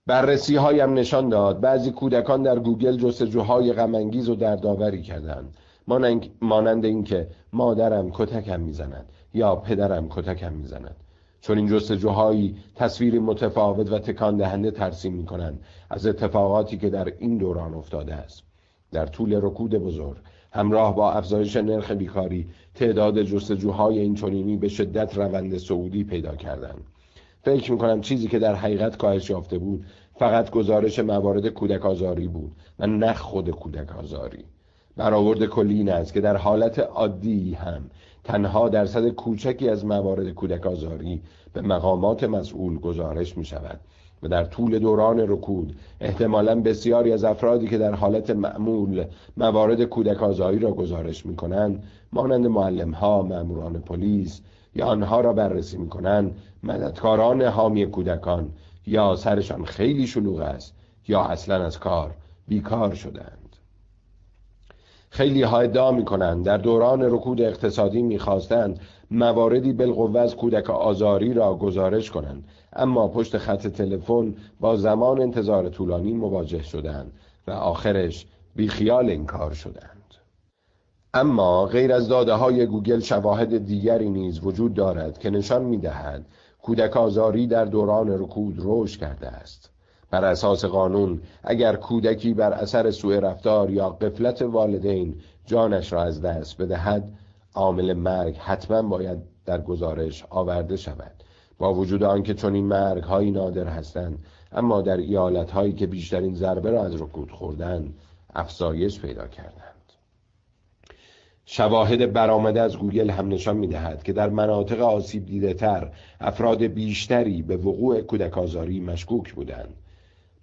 بررسی هایم نشان داد بعضی کودکان در گوگل جستجوهای غم‌انگیز و دردآوری کردند. مانند اینکه مادرم کتکم می‌زند یا پدرم کتکم می‌زند. چون این جستجوهایی تصویری متفاوت و تکان دهنده ترسیم می کنند از اتفاقاتی که در این دوران افتاده است. در طول رکود بزرگ همراه با افزایش نرخ بیکاری تعداد جستجوهای این چنینی به شدت روند سعودی پیدا کردند. فکر کنم چیزی که در حقیقت کاهش یافته بود فقط گزارش موارد کودک آزاری بود و نه خود کودک آزاری برآورد کلی این است که در حالت عادی هم تنها درصد کوچکی از موارد کودک آزاری به مقامات مسئول گزارش می شود و در طول دوران رکود احتمالا بسیاری از افرادی که در حالت معمول موارد کودک آزاری را گزارش می کنند مانند معلم ها، ماموران پلیس یا آنها را بررسی می کنند مددکاران حامی کودکان یا سرشان خیلی شلوغ است یا اصلا از کار بیکار شدند خیلی ها ادعا می کنند در دوران رکود اقتصادی می‌خواستند مواردی بالقوه از کودک آزاری را گزارش کنند. اما پشت خط تلفن با زمان انتظار طولانی مواجه شدند و آخرش بیخیال این کار شدند. اما غیر از داده های گوگل شواهد دیگری نیز وجود دارد که نشان می دهد کودک آزاری در دوران رکود رشد کرده است. بر اساس قانون اگر کودکی بر اثر سوء رفتار یا قفلت والدین جانش را از دست بدهد عامل مرگ حتما باید در گزارش آورده شود. با وجود آنکه چون این مرگ هایی نادر هستند اما در ایالت هایی که بیشترین ضربه را از رکود خوردن افزایش پیدا کردند. شواهد برآمده از گوگل هم نشان می‌دهد که در مناطق آسیب دیده تر افراد بیشتری به وقوع کودک آزاری مشکوک بودند.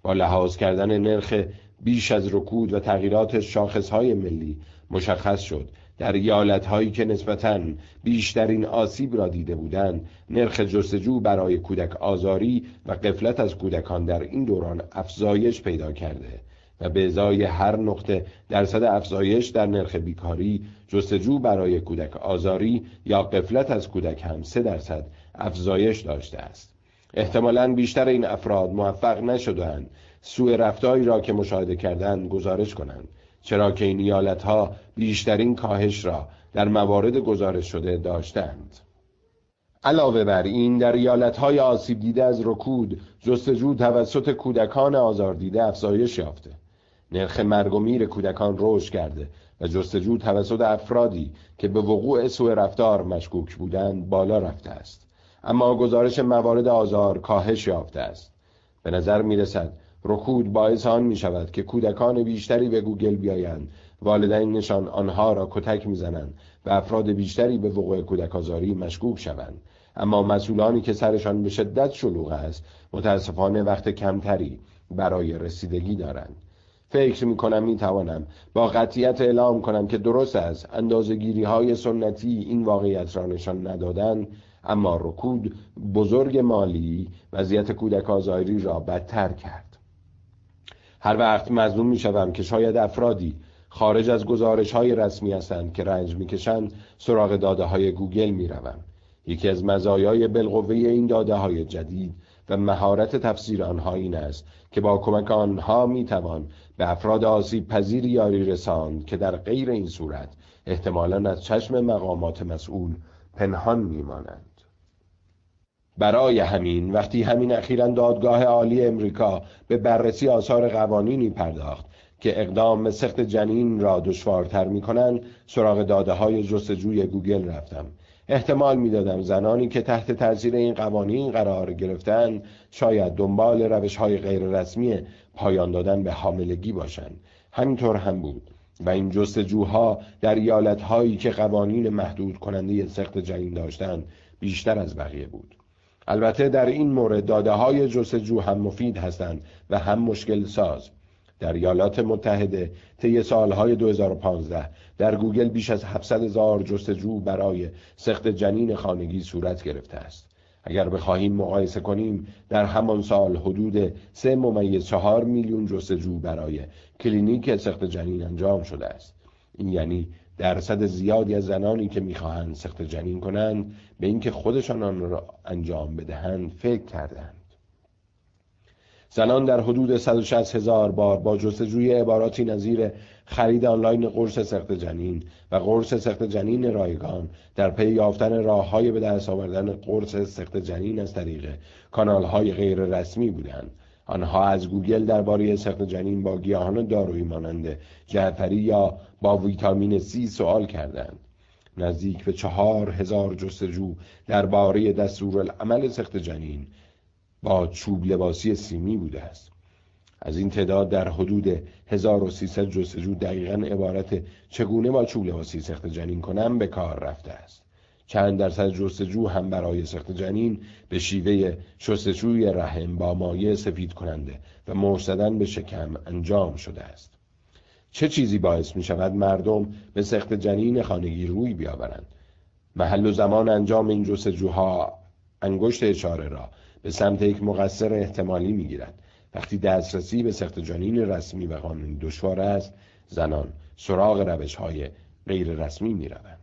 با لحاظ کردن نرخ بیش از رکود و تغییرات شاخصهای ملی مشخص شد. در ایالت هایی که نسبتاً بیشترین آسیب را دیده بودند نرخ جستجو برای کودک آزاری و قفلت از کودکان در این دوران افزایش پیدا کرده و به ازای هر نقطه درصد افزایش در نرخ بیکاری جستجو برای کودک آزاری یا قفلت از کودک هم سه درصد افزایش داشته است. احتمالا بیشتر این افراد موفق نشدند سوء رفتاری را که مشاهده کردند گزارش کنند. چرا که این ایالت ها بیشترین کاهش را در موارد گزارش شده داشتند. علاوه بر این در ایالت های آسیب دیده از رکود جستجو توسط کودکان آزاردیده افزایش یافته. نرخ مرگ و میر کودکان رشد کرده و جستجو توسط افرادی که به وقوع سوء رفتار مشکوک بودند بالا رفته است. اما گزارش موارد آزار کاهش یافته است. به نظر می رسد رکود باعث آن می شود که کودکان بیشتری به گوگل بیایند. والدینشان آنها را کتک می‌زنند و افراد بیشتری به وقوع کودک آزاری مشکوک شوند. اما مسئولانی که سرشان به شدت شلوغ است متاسفانه وقت کمتری برای رسیدگی دارند. فکر می کنم می توانم با قطیت اعلام کنم که درست است اندازگیری های سنتی این واقعیت را نشان ندادن اما رکود بزرگ مالی وضعیت کودک آزاری را بدتر کرد هر وقت مظلوم می شوم که شاید افرادی خارج از گزارش های رسمی هستند که رنج می‌کشند سراغ داده های گوگل می روم. یکی از مزایای بالقوه این داده های جدید و مهارت تفسیر آنها این است که با کمک آنها می توان به افراد آسیب پذیر یاری رساند که در غیر این صورت احتمالا از چشم مقامات مسئول پنهان میمانند. برای همین وقتی همین اخیرا دادگاه عالی امریکا به بررسی آثار قوانینی پرداخت که اقدام سخت جنین را دشوارتر می کنند سراغ داده های جستجوی گوگل رفتم. احتمال می‌دادم زنانی که تحت تاثیر این قوانین قرار گرفتن شاید دنبال روش های غیر رسمی پایان دادن به حاملگی باشند همینطور هم بود و این جستجوها در ایالت هایی که قوانین محدود کننده سخت جنین داشتند بیشتر از بقیه بود. البته در این مورد داده های جستجو هم مفید هستند و هم مشکل ساز. در ایالات متحده طی سالهای 2015 در گوگل بیش از 700 هزار جستجو برای سقط جنین خانگی صورت گرفته است. اگر بخواهیم مقایسه کنیم در همان سال حدود 3 ممیز 4 میلیون جستجو برای کلینیک سقط جنین انجام شده است. این یعنی درصد زیادی از زنانی که می‌خواهند سقط جنین کنند به اینکه خودشان آن را انجام بدهند فکر کردند زنان در حدود 160 هزار بار با جستجوی عباراتی نظیر خرید آنلاین قرص سقط جنین و قرص سقط جنین رایگان در پی یافتن راه های به دست آوردن قرص سقط جنین از طریق کانال های غیر رسمی بودند. آنها از گوگل درباره سقط جنین با گیاهان دارویی مانند جعفری یا با ویتامین C سوال کردند. نزدیک به چهار هزار جستجو درباره دستورالعمل سقط جنین با چوب لباسی سیمی بوده است. از این تعداد در حدود 1300 جستجو دقیقا عبارت چگونه با چوب لباسی سخت جنین کنم به کار رفته است. چند درصد جستجو هم برای سخت جنین به شیوه شستشوی رحم با مایع سفید کننده و مرسدن به شکم انجام شده است. چه چیزی باعث می شود مردم به سخت جنین خانگی روی بیاورند؟ محل و زمان انجام این جستجوها انگشت اشاره را به سمت یک مقصر احتمالی می گیرد. وقتی دسترسی به سخت جنین رسمی و قانونی دشوار است زنان سراغ روش های غیر رسمی می روند.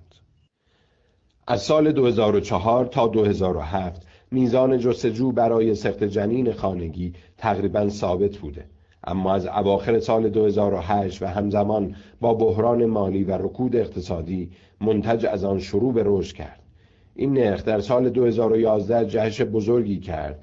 از سال 2004 تا 2007 میزان جستجو برای سخت جنین خانگی تقریبا ثابت بوده. اما از اواخر سال 2008 و همزمان با بحران مالی و رکود اقتصادی منتج از آن شروع به رشد کرد. این نرخ در سال 2011 جهش بزرگی کرد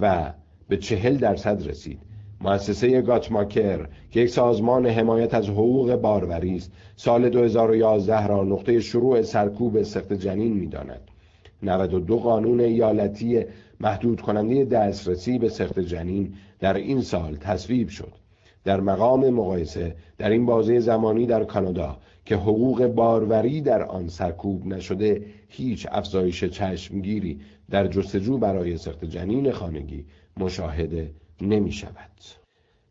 و به چهل درصد رسید. مؤسسه گاتماکر که یک سازمان حمایت از حقوق باروری است سال 2011 را نقطه شروع سرکوب سخت جنین می‌داند. 92 قانون ایالتی محدود کننده دسترسی به سخت جنین در این سال تصویب شد. در مقام مقایسه در این بازه زمانی در کانادا که حقوق باروری در آن سرکوب نشده هیچ افزایش چشمگیری در جستجو برای سقط جنین خانگی مشاهده نمی شود.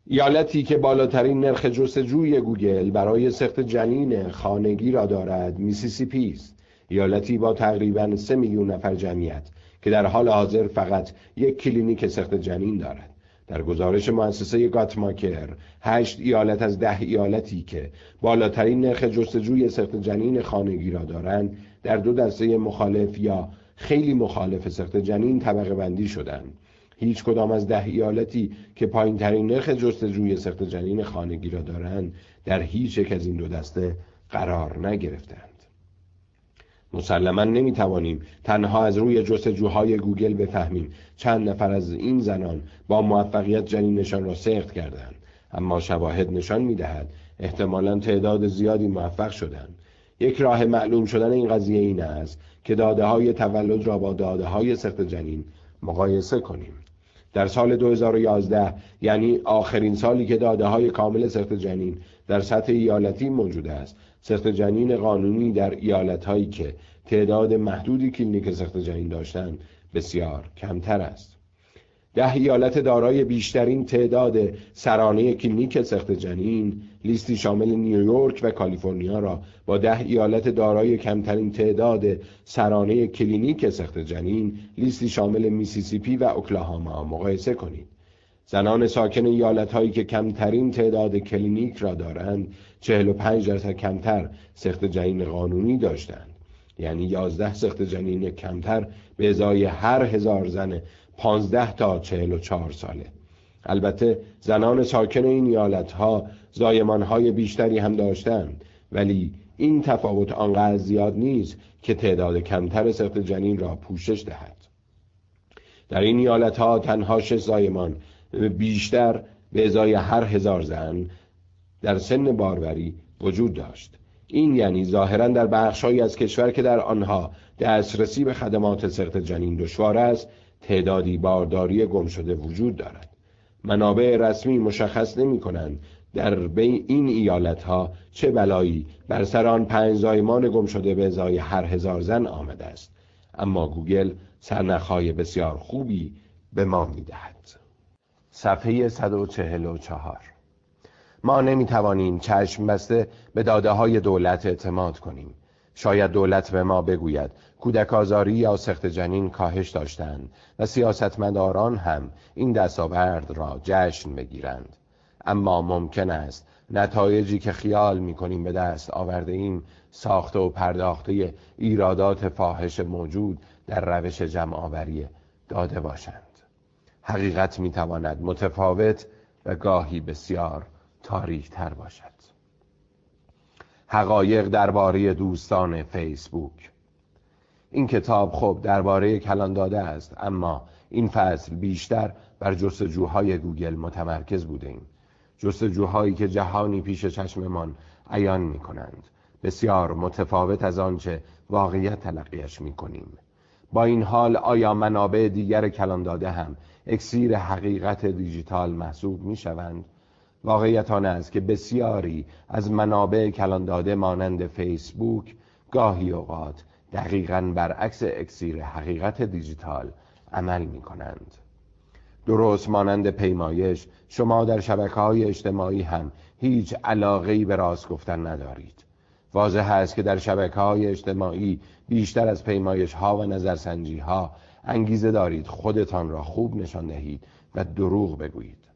ایالتی که بالاترین نرخ جستجوی گوگل برای سقط جنین خانگی را دارد میسیسیپی است. ایالتی با تقریبا سه میلیون نفر جمعیت که در حال حاضر فقط یک کلینیک سقط جنین دارد. در گزارش مؤسسه گاتماکر هشت ایالت از ده ایالتی که بالاترین نرخ جستجوی سخت جنین خانگی را دارند در دو دسته مخالف یا خیلی مخالف سخت جنین طبقه بندی شدند. هیچ کدام از ده ایالتی که پایین ترین نرخ جستجوی سخت جنین خانگی را دارند در هیچ یک از این دو دسته قرار نگرفتند. مسلما نمی‌توانیم تنها از روی جستجوهای گوگل بفهمیم چند نفر از این زنان با موفقیت جنینشان را سخت کردند. اما شواهد نشان می‌دهد احتمالا تعداد زیادی موفق شدند. یک راه معلوم شدن این قضیه این است که داده های تولد را با داده های سخت جنین مقایسه کنیم. در سال 2011 یعنی آخرین سالی که داده های کامل سخت جنین در سطح ایالتی موجود است. سخت جنین قانونی در ایالت هایی که تعداد محدودی کلینیک سخت جنین داشتند بسیار کمتر است. ده ایالت دارای بیشترین تعداد سرانه کلینیک سقط جنین لیستی شامل نیویورک و کالیفرنیا را با ده ایالت دارای کمترین تعداد سرانه کلینیک سقط جنین لیستی شامل میسیسیپی و اوکلاهاما مقایسه کنید. زنان ساکن ایالت هایی که کمترین تعداد کلینیک را دارند 45 درصد کمتر سقط جنین قانونی داشتند. یعنی 11 سخت جنین کمتر به ازای هر هزار زن 15 تا 44 ساله. البته زنان ساکن این ایالت ها زایمان های بیشتری هم داشتند. ولی این تفاوت آنقدر زیاد نیست که تعداد کمتر سخت جنین را پوشش دهد. در این ایالت ها تنها شش زایمان بیشتر به ازای هر هزار زن در سن باروری وجود داشت. این یعنی ظاهرا در بخشهایی از کشور که در آنها دسترسی به خدمات سخت جنین دشوار است تعدادی بارداری گم شده وجود دارد. منابع رسمی مشخص نمی کنند در بین این ایالت ها چه بلایی بر سر آن پنج زایمان گم شده به ازای هر هزار زن آمده است. اما گوگل سرنخهای بسیار خوبی به ما می دهد. صفحه 144 ما نمی توانیم چشم بسته به داده های دولت اعتماد کنیم. شاید دولت به ما بگوید. کودک آزاری یا سخت جنین کاهش داشتند و سیاستمداران هم این دستاورد را جشن بگیرند. اما ممکن است نتایجی که خیال می کنیم به دست آورده ایم ساخته و پرداخته ایرادات فاحش موجود در روش جمع داده باشند. حقیقت می تواند متفاوت و گاهی بسیار تاریک تر باشد. حقایق درباره دوستان فیسبوک. این کتاب خب درباره کلان داده است اما این فصل بیشتر بر جستجوهای گوگل متمرکز بوده ایم. جستجوهایی که جهانی پیش چشممان عیان می کنند بسیار متفاوت از آنچه واقعیت تلقیش می کنیم با این حال آیا منابع دیگر کلان داده هم اکسیر حقیقت دیجیتال محسوب می شوند؟ واقعیت آن است که بسیاری از منابع کلان داده مانند فیسبوک گاهی اوقات دقیقا برعکس اکسیر حقیقت دیجیتال عمل می کنند درست مانند پیمایش شما در شبکه های اجتماعی هم هیچ علاقه به راست گفتن ندارید. واضح است که در شبکه های اجتماعی بیشتر از پیمایش ها و نظرسنجی ها انگیزه دارید خودتان را خوب نشان دهید و دروغ بگویید.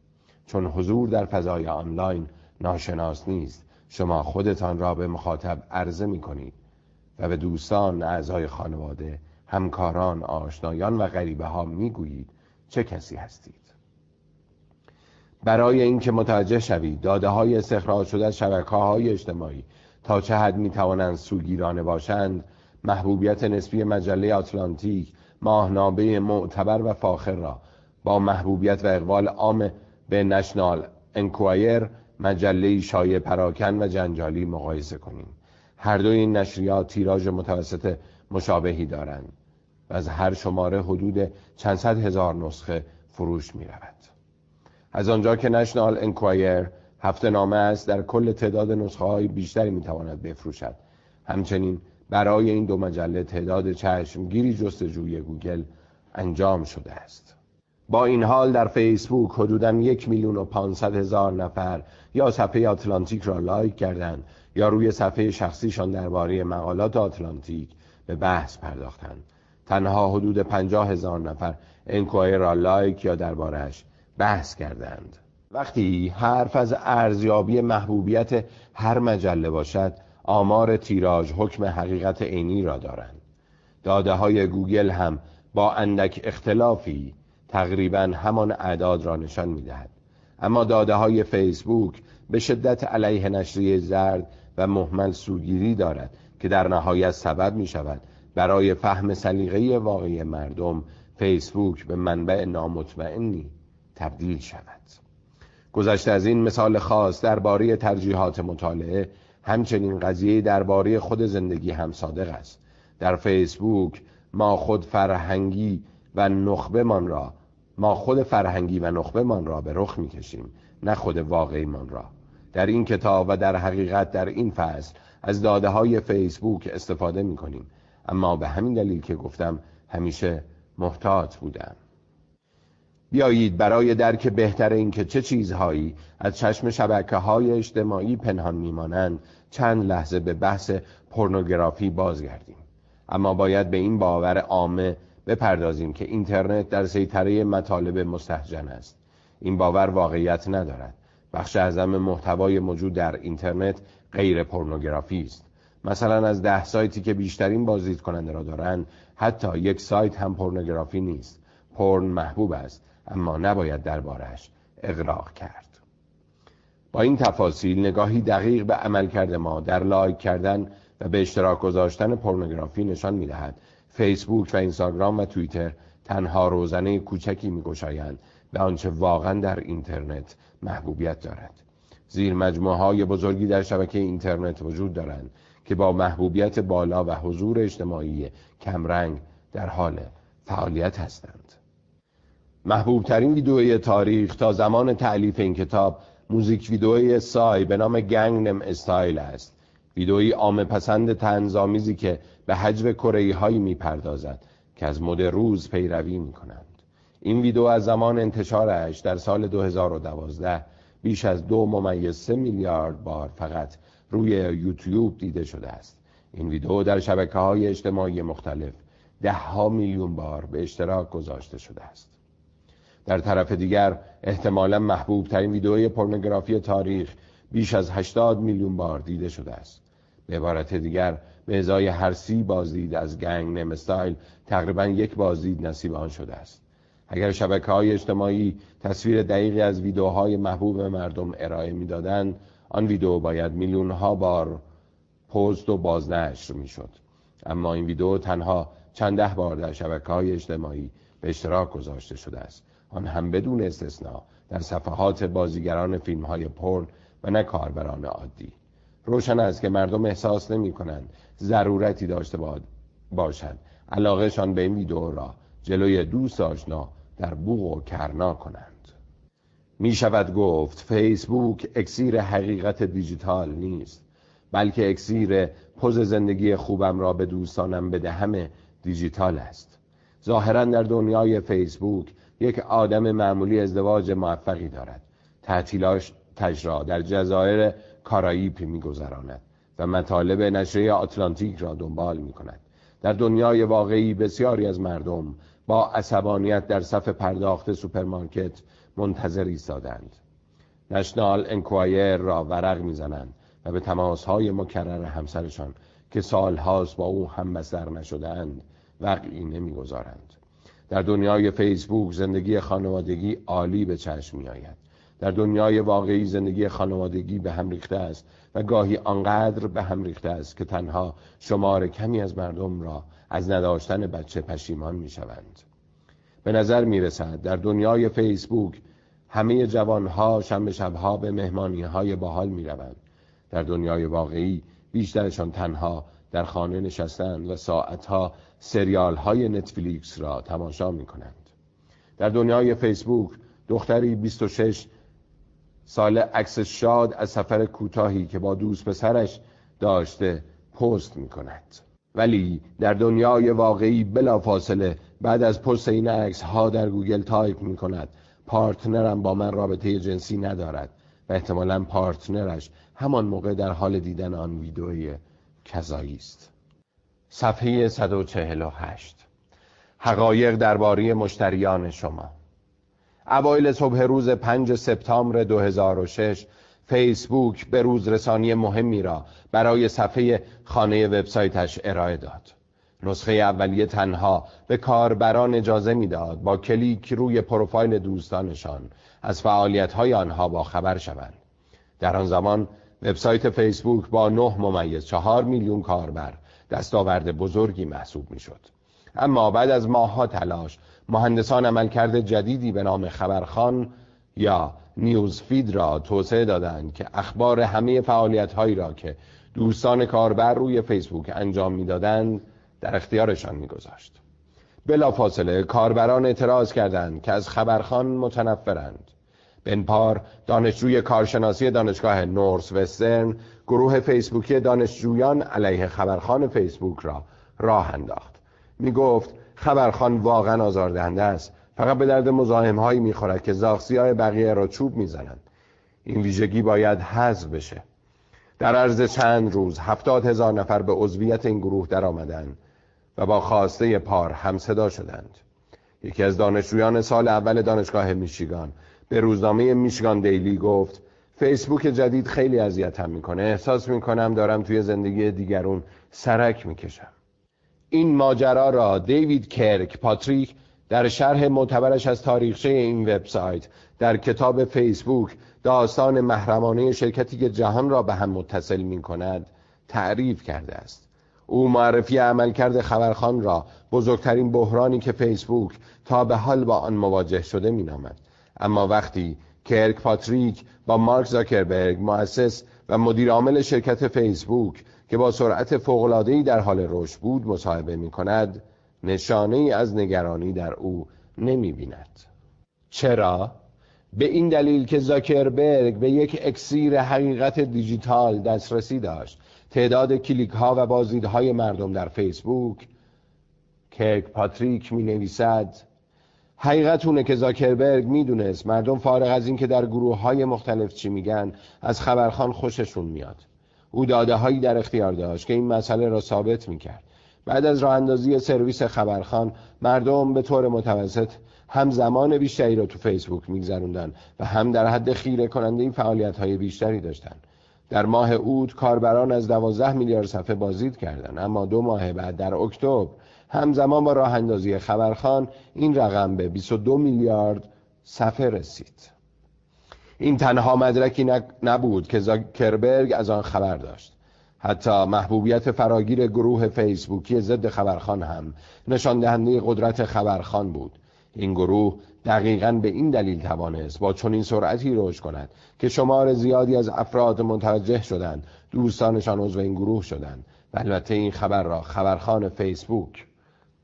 چون حضور در فضای آنلاین ناشناس نیست. شما خودتان را به مخاطب عرضه می کنید و به دوستان اعضای خانواده همکاران آشنایان و غریبه ها می گویید چه کسی هستید. برای اینکه متوجه شوید داده های استخراج شده از شبکه های اجتماعی تا چه حد می توانند سوگیرانه باشند محبوبیت نسبی مجله آتلانتیک ماهنامه معتبر و فاخر را با محبوبیت و اقبال عام به نشنال انکوایر مجله شایع پراکن و جنجالی مقایسه کنیم. هر دو این نشریات تیراژ متوسط مشابهی دارند و از هر شماره حدود چند صد هزار نسخه فروش می رود. از آنجا که نشنال انکوایر هفته نامه است در کل تعداد نسخه های بیشتری می تواند بفروشد. همچنین برای این دو مجله تعداد چشمگیری جستجوی گوگل انجام شده است. با این حال در فیسبوک حدوداً یک میلیون و پانصد هزار نفر یا صفحه آتلانتیک را لایک کردند یا روی صفحه شخصیشان درباره مقالات آتلانتیک به بحث پرداختند. تنها حدود پنجاه هزار نفر انکوایر را لایک یا دربارهش بحث کردند. وقتی حرف از ارزیابی محبوبیت هر مجله باشد آمار تیراژ حکم حقیقت عینی را دارند. داده های گوگل هم با اندک اختلافی تقریبا همان اعداد را نشان می‌دهد. اما داده های فیسبوک به شدت علیه نشریه زرد و محمل سوگیری دارد که در نهایت سبب می شود برای فهم سلیقه واقعی مردم فیسبوک به منبع نامطمئنی تبدیل شود. گذشته از این مثال خاص درباره ترجیحات مطالعه همچنین قضیه درباره خود زندگی هم صادق است. در فیسبوک ما خود فرهنگی و نخبه من را ما خود فرهنگی و نخبه من را به رخ می‌کشیم نه خود واقعی من را. در این کتاب و در حقیقت در این فصل از داده های فیسبوک استفاده می کنیم اما به همین دلیل که گفتم همیشه محتاط بودم. بیایید برای درک بهتر اینکه چه چیزهایی از چشم شبکه های اجتماعی پنهان میمانند چند لحظه به بحث پورنوگرافی بازگردیم. اما باید به این باور عامه بپردازیم که اینترنت در سیطره مطالب مستحجن است. این باور واقعیت ندارد. بخش اعظم محتوای موجود در اینترنت غیر پورنوگرافی است. مثلا از ده سایتی که بیشترین بازدید کننده را دارند حتی یک سایت هم پورنوگرافی نیست. پورن محبوب است اما نباید دربارش اغراق کرد. با این تفاصیل نگاهی دقیق به عمل کرده ما در لایک کردن و به اشتراک گذاشتن پورنوگرافی نشان می‌دهد فیسبوک و اینستاگرام و توییتر تنها روزنه کوچکی میگشایند به آنچه واقعا در اینترنت محبوبیت دارد. زیر مجموعه های بزرگی در شبکه اینترنت وجود دارند که با محبوبیت بالا و حضور اجتماعی کمرنگ در حال فعالیت هستند. محبوب ترین ویدئوی تاریخ تا زمان تعلیف این کتاب موزیک ویدئوی سای به نام گنگ نم استایل است. ویدئویی عام پسند تنظامیزی که به حجب کره هایی می‌پردازد که از مد روز پیروی می کنند این ویدئو از زمان انتشارش در سال 2012 بیش از دو ممیز سه میلیارد بار فقط روی یوتیوب دیده شده است. این ویدئو در شبکه های اجتماعی مختلف ده ها میلیون بار به اشتراک گذاشته شده است. در طرف دیگر احتمالا محبوب ترین ویدئوی پورنوگرافی تاریخ بیش از 80 میلیون بار دیده شده است. به عبارت دیگر به ازای هر سی بازدید از گنگ استایل تقریبا یک بازدید نصیب آن شده است. اگر شبکه های اجتماعی تصویر دقیقی از ویدیوهای محبوب مردم ارائه می‌دادند آن ویدیو باید میلیون ها بار پست و بازنشر می‌شد. اما این ویدیو تنها چند ده بار در شبکه های اجتماعی به اشتراک گذاشته شده است. آن هم بدون استثنا در صفحات بازیگران فیلم های پرن و نه کاربران عادی. روشن است که مردم احساس نمی کنند ضرورتی داشته باشد علاقهشان به این ویدیو را جلوی دوست آشنا در بوغ و کرنا کنند. می شود گفت فیسبوک اکسیر حقیقت دیجیتال نیست بلکه اکسیر پوز زندگی خوبم را به دوستانم بدهم دیجیتال است. ظاهرا در دنیای فیسبوک یک آدم معمولی ازدواج موفقی دارد. تعطیلاتش را در جزایر کارائیب میگذراند و مطالب نشریه آتلانتیک را دنبال می کند در دنیای واقعی بسیاری از مردم با عصبانیت در صف پرداخت سوپرمارکت منتظر ایستادند. نشنال انکوایر را ورق می‌زنند و به تماسهای مکرر همسرشان که سالهاست با او هم بستر نشدهاند وقعی نمی‌گذارند. در دنیای فیسبوک زندگی خانوادگی عالی به چشم می آید در دنیای واقعی زندگی خانوادگی به هم ریخته است و گاهی آنقدر به هم ریخته است که تنها شمار کمی از مردم را از نداشتن بچه پشیمان می شوند. به نظر می رسد در دنیای فیسبوک همه جوانها شنبه شبها به مهمانی های باحال می روند. در دنیای واقعی بیشترشان تنها در خانه نشستند و ساعتها سریال های نتفلیکس را تماشا می کنند. در دنیای فیسبوک دختری 26 ساله عکس شاد از سفر کوتاهی که با دوست پسرش داشته پست می کند ولی در دنیای واقعی بلا فاصله بعد از پست این عکس ها در گوگل تایپ می کند پارتنرم با من رابطه جنسی ندارد و احتمالا پارتنرش همان موقع در حال دیدن آن ویدئوی کذایی است. صفحه 148 حقایق درباره مشتریان شما. اوایل صبح روز 5 سپتامبر 2006 فیسبوک به روز رسانی مهمی را برای صفحه خانه وبسایتش ارائه داد. نسخه اولیه تنها به کاربران اجازه می‌داد با کلیک روی پروفایل دوستانشان از فعالیت‌های آنها با خبر شوند. در آن زمان وبسایت فیسبوک با نه ممیز چهار میلیون کاربر دستاورد بزرگی محسوب می‌شد. اما بعد از ماهها تلاش مهندسان عملکرد جدیدی به نام خبرخان یا نیوز فید را توسعه دادند که اخبار همه فعالیت هایی را که دوستان کاربر روی فیسبوک انجام می‌دادند در اختیارشان میگذاشت. بلافاصله کاربران اعتراض کردند که از خبرخان متنفرند. بنپار دانشجوی کارشناسی دانشگاه نورس وسترن گروه فیسبوکی دانشجویان علیه خبرخان فیسبوک را راه انداخت. می گفت خبرخان واقعا آزاردهنده است. فقط به درد مزاحم هایی می‌خورد که زاخسی های بقیه را چوب می‌زنند. این ویژگی باید حذف بشه. در عرض چند روز هفتاد هزار نفر به عضویت این گروه در آمدن و با خواسته پار هم صدا شدند. یکی از دانشجویان سال اول دانشگاه میشیگان به روزنامه میشیگان دیلی گفت فیسبوک جدید خیلی اذیتم می‌کنه. احساس می‌کنم دارم توی زندگی دیگرون سرک می‌کشم. این ماجرا را دیوید کرک پاتریک در شرح معتبرش از تاریخچه این وبسایت در کتاب فیسبوک داستان محرمانه شرکتی که جهان را به هم متصل می کند تعریف کرده است او معرفی عملکرد خبرخان را بزرگترین بحرانی که فیسبوک تا به حال با آن مواجه شده می نامد. اما وقتی کرک پاتریک با مارک زاکربرگ مؤسس و مدیر عامل شرکت فیسبوک که با سرعت فوق‌العاده‌ای در حال رشد بود مصاحبه می کند نشانه از نگرانی در او نمی بیند. چرا؟ به این دلیل که زاکربرگ به یک اکسیر حقیقت دیجیتال دسترسی داشت تعداد کلیک ها و بازدیدهای مردم در فیسبوک کرک پاتریک می نویسد حقیقت اونه که زاکربرگ می‌دونست مردم فارغ از اینکه در گروه های مختلف چی میگن از خبرخان خوششون میاد او داده هایی در اختیار داشت که این مسئله را ثابت می‌کرد. بعد از راه اندازی سرویس خبرخان مردم به طور متوسط هم زمان بیشتری را تو فیسبوک میگذروندن و هم در حد خیره کننده این فعالیت های بیشتری داشتن. در ماه اوت کاربران از 12 میلیارد صفحه بازدید کردند اما دو ماه بعد در اکتبر همزمان با راه اندازی خبرخان این رقم به 22 میلیارد صفحه رسید. این تنها مدرکی نبود که زاکربرگ از آن خبر داشت. حتی محبوبیت فراگیر گروه فیسبوکی ضد خبرخان هم نشان دهنده قدرت خبرخان بود. این گروه دقیقا به این دلیل توانست با چنین سرعتی رشد کند که شمار زیادی از افراد متوجه شدند دوستانشان عضو این گروه شدند. و البته این خبر را خبرخان فیسبوک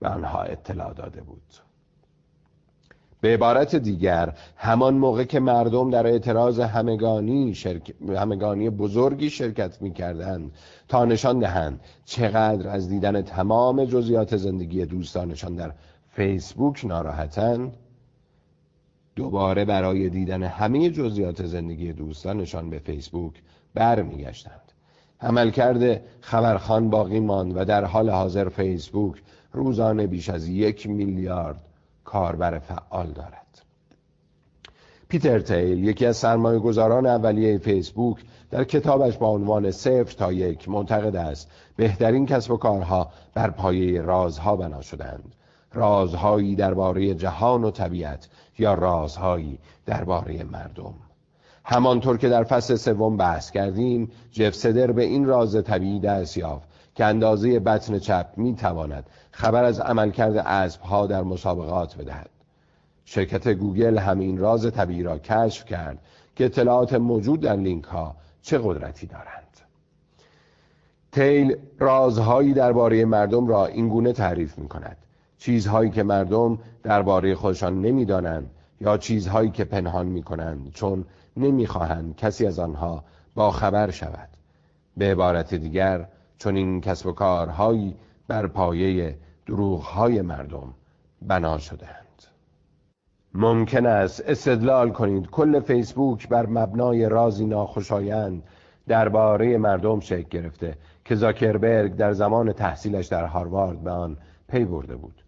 به آنها اطلاع داده بود. به عبارت دیگر همان موقع که مردم در اعتراض همگانی, شرک... همگانی بزرگی شرکت می کردند تا نشان دهند چقدر از دیدن تمام جزئیات زندگی دوستانشان در فیسبوک ناراحتند. دوباره برای دیدن همه جزئیات زندگی دوستانشان به فیسبوک برمیگشتند. عملکرد خبرخان باقی ماند و در حال حاضر فیسبوک روزانه بیش از یک میلیارد کاربر فعال دارد. پیتر تیل یکی از سرمایه گذاران اولیه فیسبوک در کتابش با عنوان صفر تا یک معتقد است بهترین کسب و کارها بر پایه رازها بنا شدند. رازهایی درباره جهان و طبیعت یا رازهایی درباره مردم. همانطور که در فصل سوم بحث کردیم جف سدر به این راز طبیعی دست یافت که اندازه بطن چپ می تواند خبر از عملکرد اسب ها در مسابقات بدهد. شرکت گوگل همین راز طبیعی را کشف کرد که اطلاعات موجود در لینک ها چه قدرتی دارند. تیل رازهایی درباره مردم را اینگونه تعریف می کند چیزهایی که مردم درباره خودشان نمی‌دانند یا چیزهایی که پنهان می کنند چون نمی‌خواهند کسی از آنها با خبر شود. به عبارت دیگر چون این کسب و کارهایی بر پایه دروغهای مردم بنا شدهاند. ممکن است استدلال کنید. کل فیسبوک بر مبنای رازی ناخوشایند درباره مردم شکل گرفته که زاکربرگ در زمان تحصیلش در هاروارد به آن پی برده بود.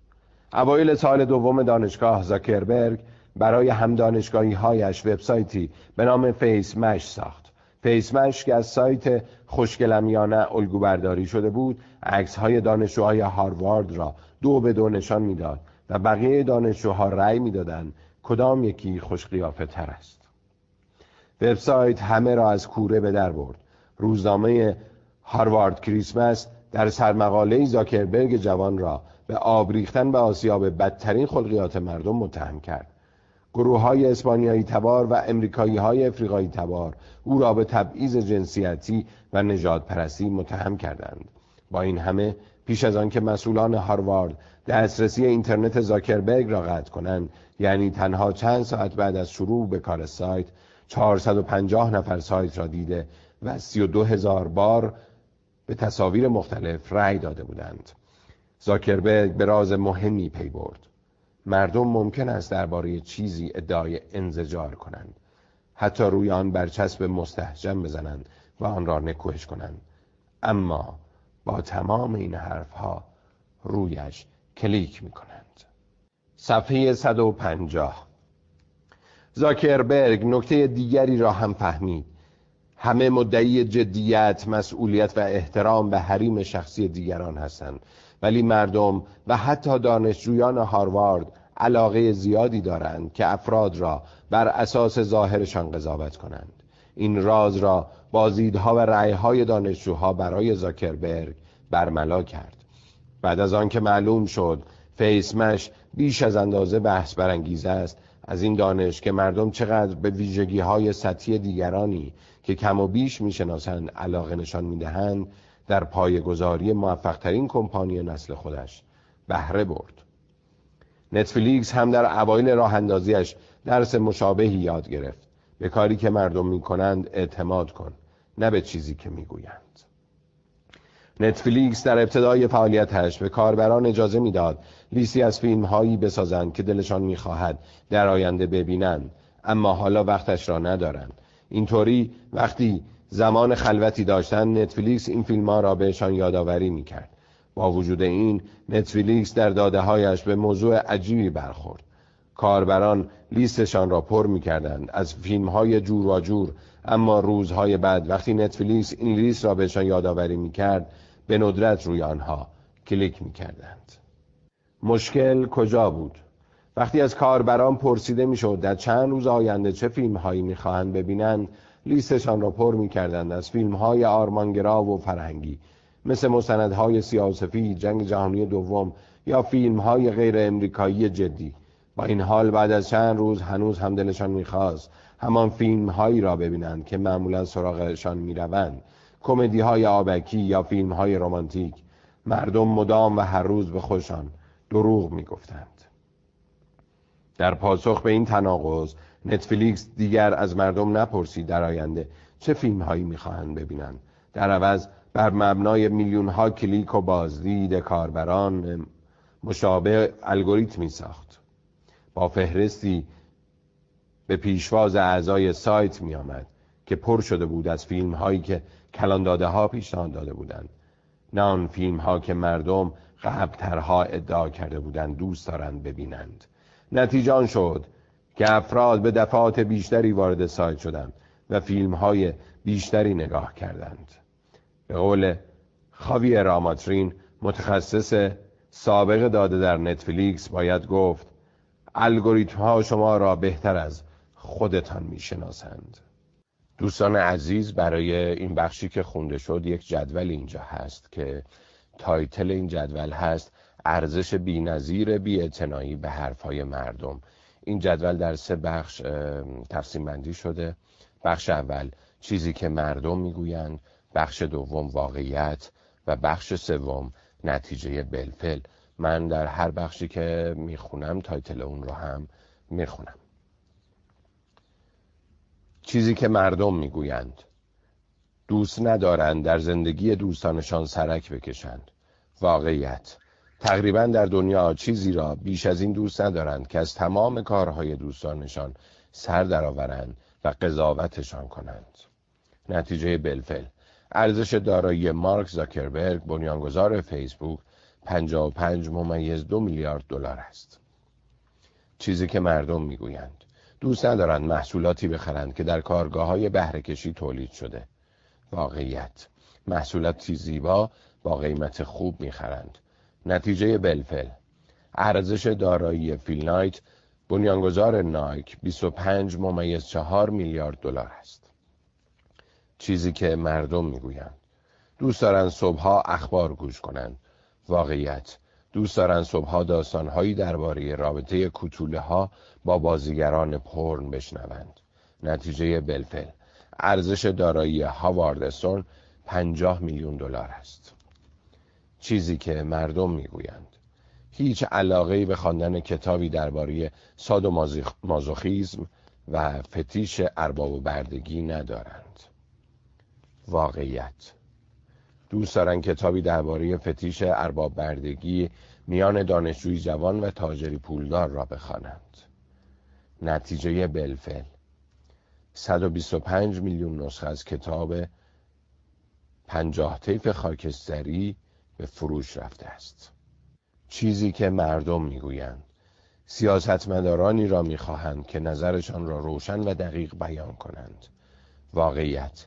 اوایل سال دوم دانشگاه زاکربرگ برای هم دانشگاهی هایش وبسایتی به نام فیس مش ساخت. فیس مش که از سایت خوشگلمیانه الگو برداری شده بود. عکس های دانشجوهای هاروارد را دو به دو نشان می‌داد و بقیه دانشجوها رأی می‌دادند کدام یکی خوش قیافه تر است. وبسایت همه را از کوره به در برد. روزنامه هاروارد کریسمس در سرمقاله زاکربرگ جوان را به آب ریختن و آسیاب بدترین خلقیات مردم متهم کرد. گروه های اسپانیایی تبار و امریکایی های افریقایی تبار او را به تبعیض جنسیتی و نجات پرستی متهم کردند. با این همه پیش از آنکه مسئولان هاروارد دسترسی اینترنت زاکربرگ را قطع کنند یعنی تنها چند ساعت بعد از شروع به کار سایت 450 نفر سایت را دیده و 32 هزار بار به تصاویر مختلف رأی داده بودند. زاکربرگ به راز مهمی پی برد. مردم ممکن است درباره چیزی ادعای انزجار کنند. حتی روی آن برچسب مستحجم بزنند و آن را نکوهش کنند. اما با تمام این حرفها رویش کلیک می کنند صفحه 150 زاکربرگ نکته دیگری را هم فهمید. همه مدعی جدیت، مسئولیت و احترام به حریم شخصی دیگران هستند. ولی مردم و حتی دانشجویان هاروارد علاقه زیادی دارند که افراد را بر اساس ظاهرشان قضاوت کنند. این راز را بازدیدها و رأیهای دانشجوها برای زاکربرگ برملا کرد. بعد از آنکه معلوم شد فیسمش بیش از اندازه بحث برانگیز است از این دانش که مردم چقدر به ویژگی های سطحی دیگرانی که کم و بیش می‌شناسند علاقه نشان می‌دهند در پایگذاری موفقترین کمپانی نسل خودش بهره برد. نتفلیکس هم در اوایل راه اندازیش درس مشابهی یاد گرفت. به کاری که مردم می‌کنند اعتماد کن نه به چیزی که می‌گویند. نتفلیکس در ابتدای فعالیتش به کاربران اجازه می‌داد لیستی از فیلم هایی بسازند که دلشان می‌خواهد در آینده ببینند اما حالا وقتش را ندارند. اینطوری وقتی زمان خلوتی داشتن نتفلیکس این فیلم ها را بهشان یادآوری می‌کرد. با وجود این نتفلیکس در داده هایش به موضوع عجیبی برخورد. کاربران لیستشان را پر می‌کردند از فیلم های جور و جور. اما روزهای بعد وقتی نتفلیکس این لیست را بهشان یادآوری می‌کرد به ندرت روی آنها کلیک می‌کردند. مشکل کجا بود؟ وقتی از کاربران پرسیده می‌شد در چند روز آینده چه فیلم هایی می‌خواهند ببینند لیستشان را پر می‌کردند از فیلم های آرمانگرا و فرهنگی مثل مستندهای سیاسفی جنگ جهانی دوم یا فیلم های غیر امریکایی جدی. با این حال بعد از چند روز هنوز هم دلشان می‌خواست همان فیلم هایی را ببینند که معمولا سراغشان می‌روند. کمدی های آبکی یا فیلم های رومانتیک مردم مدام و هر روز به خودشان دروغ می‌گفتند. در پاسخ به این تناقض نتفلیکس دیگر از مردم نپرسید در آینده چه فیلم هایی می‌خواهند ببینند. در عوض بر مبنای میلیون ها کلیک و بازدید کاربران مشابه الگوریتمی ساخت. با فهرستی به پیشواز اعضای سایت می آمد که پر شده بود از فیلم هایی که کلان داده ها پیشنهاد داده بودند. نه آن فیلم ها که مردم قبلترها ادعا کرده بودند دوست دارند ببینند. نتیجه آن شد که افراد به دفعات بیشتری وارد سایت شدند و فیلم های بیشتری نگاه کردند. به قول خاویر آماتریان متخصص سابق داده در نتفلیکس باید گفت الگوریتم ها شما را بهتر از خودتان می‌شناسند. دوستان عزیز برای این بخشی که خونده شد یک جدول اینجا هست که title این جدول هست ارزش بینظیر بی به حرفهای مردم. این جدول در سه بخش تقسیم بندی شده. بخش اول چیزی که مردم می‌گویند. بخش دوم واقعیت. و بخش سوم نتیجه بلفل من در هر بخشی که می‌خونم تایتل اون رو هم می‌خونم. چیزی که مردم می‌گویند. دوست ندارند در زندگی دوستانشان سرک بکشند. واقعیت. تقریبا در دنیا چیزی را بیش از این دوست ندارند که از تمام کارهای دوستانشان سر درآورند و قضاوتشان کنند. نتیجه بلفل. ارزش دارایی مارک زاکربرگ بنیانگذار فیسبوک 55 ممیز دو میلیارد دلار است. چیزی که مردم می‌گویند. دوست ندارند محصولاتی بخرند که در کارگاه های بهرهکشی تولید شده. واقعیت. محصولاتی زیبا با قیمت خوب می‌خرند. نتیجه بلفل. ارزش دارایی فیلنایت بنیانگذار نایک 25 ممیز 4 میلیارد دلار است. چیزی که مردم می‌گویند. دوست دارند صبحها اخبار گوش کنند واقعیت دوست دارند صبحها داستانهایی درباره رابطه کوتوله ها با بازیگران پرن بشنوند. نتیجه بلفل. ارزش دارایی هاواردستون 50 میلیون دلار است. چیزی که مردم می‌گویند. هیچ علاقه به خواندن کتابی درباره ساد و مازوخیزم و فتیش ارباب و بردگی ندارند. واقعیت. دوست دارند کتابی درباره فتیش ارباب بردگی میان دانشجوی جوان و تاجری پولدار را بخوانند. نتیجه بلفل. 125 میلیون نسخه از کتاب پنجاه طیف خاکستری به فروش رفته است. چیزی که مردم می‌گویند سیاستمدارانی را می‌خواهند که نظرشان را روشن و دقیق بیان کنند. واقعیت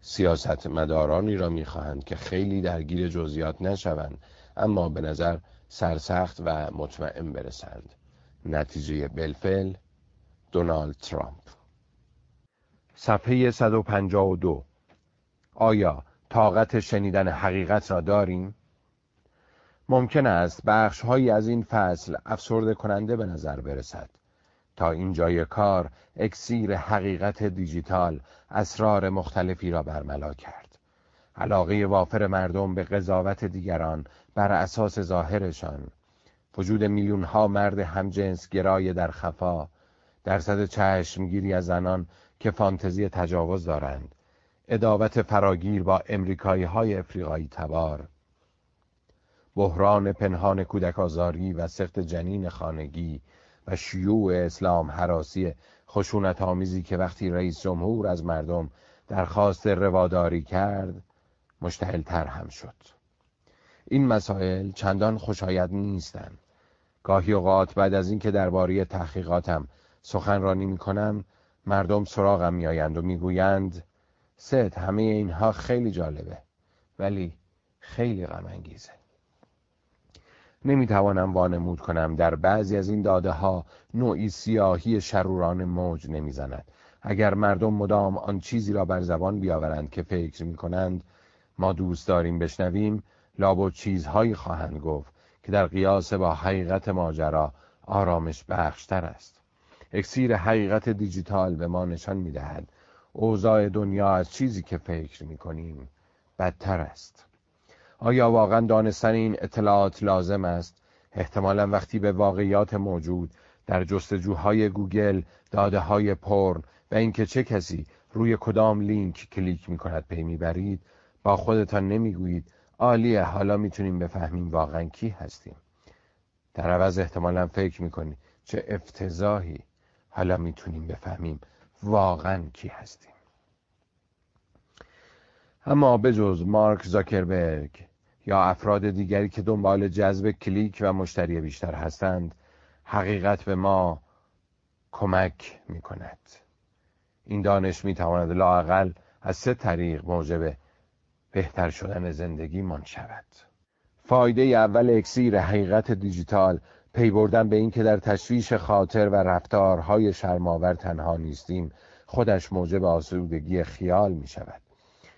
سیاستمدارانی را می‌خواهند که خیلی درگیر جزئیات نشوند اما به نظر سرسخت و مطمئن برسند. نتیجه بلفل دونالد ترامپ. صفحه 152 آیا طاقت شنیدن حقیقت را داریم؟ ممکن است بخش هایی از این فصل افسرده کننده به نظر برسد. تا اینجای کار اکسیر حقیقت دیجیتال اسرار مختلفی را برملا کرد. علاقه وافر مردم به قضاوت دیگران بر اساس ظاهرشان. وجود میلیون ها مرد همجنس گرای در خفا درصد چشمگیری از زنان که فانتزی تجاوز دارند. اداوت فراگیر با امریکایی های افریقایی تبار. بحران پنهان کودک آزاری و سخت جنین خانگی و شیوع اسلام حراسی خشونت آمیزی که وقتی رئیس جمهور از مردم درخواست رواداری کرد مشتعل تر هم شد. این مسائل چندان خوشایند نیستند. گاهی اوقات بعد از اینکه درباره تحقیقاتم سخنرانی می‌کنم مردم سراغم میآیند و می‌گویند ست همه اینها خیلی جالبه ولی خیلی غم انگیزه نمی‌توانم وانمود کنم. در بعضی از این داده ها نوعی سیاهی شروران موج نمی‌زند. اگر مردم مدام آن چیزی را بر زبان بیاورند که فکر می کنند ما دوست داریم بشنویم لابد چیزهایی خواهند گفت که در قیاس با حقیقت ماجرا آرامش بخشتر است. اکسیر حقیقت دیجیتال به ما نشان می دهد اوضاع دنیا از چیزی که فکر می کنیم بدتر است. آیا واقعا دانستن این اطلاعات لازم است؟ احتمالا وقتی به واقعیات موجود در جستجوهای گوگل داده های پورن و اینکه چه کسی روی کدام لینک کلیک می کند پی می‌برید با خودتان نمی‌گویید عالیه حالا می‌تونیم بفهمیم واقعا کی هستیم. در عوض احتمالا فکر می‌کنید چه افتضاحی. حالا می‌تونیم بفهمیم واقعا کی هستیم. اما بجز مارک زاکربرگ یا افراد دیگری که دنبال جذب کلیک و مشتری بیشتر هستند حقیقت به ما کمک می کند این دانش می تواند لاقل از سه طریق موجب بهتر شدن زندگی من شود. فایده اول اکسیر حقیقت دیجیتال پی بردن به اینکه در تشویش خاطر و رفتارهای شرماور تنها نیستیم خودش موجب آسودگی خیال می شود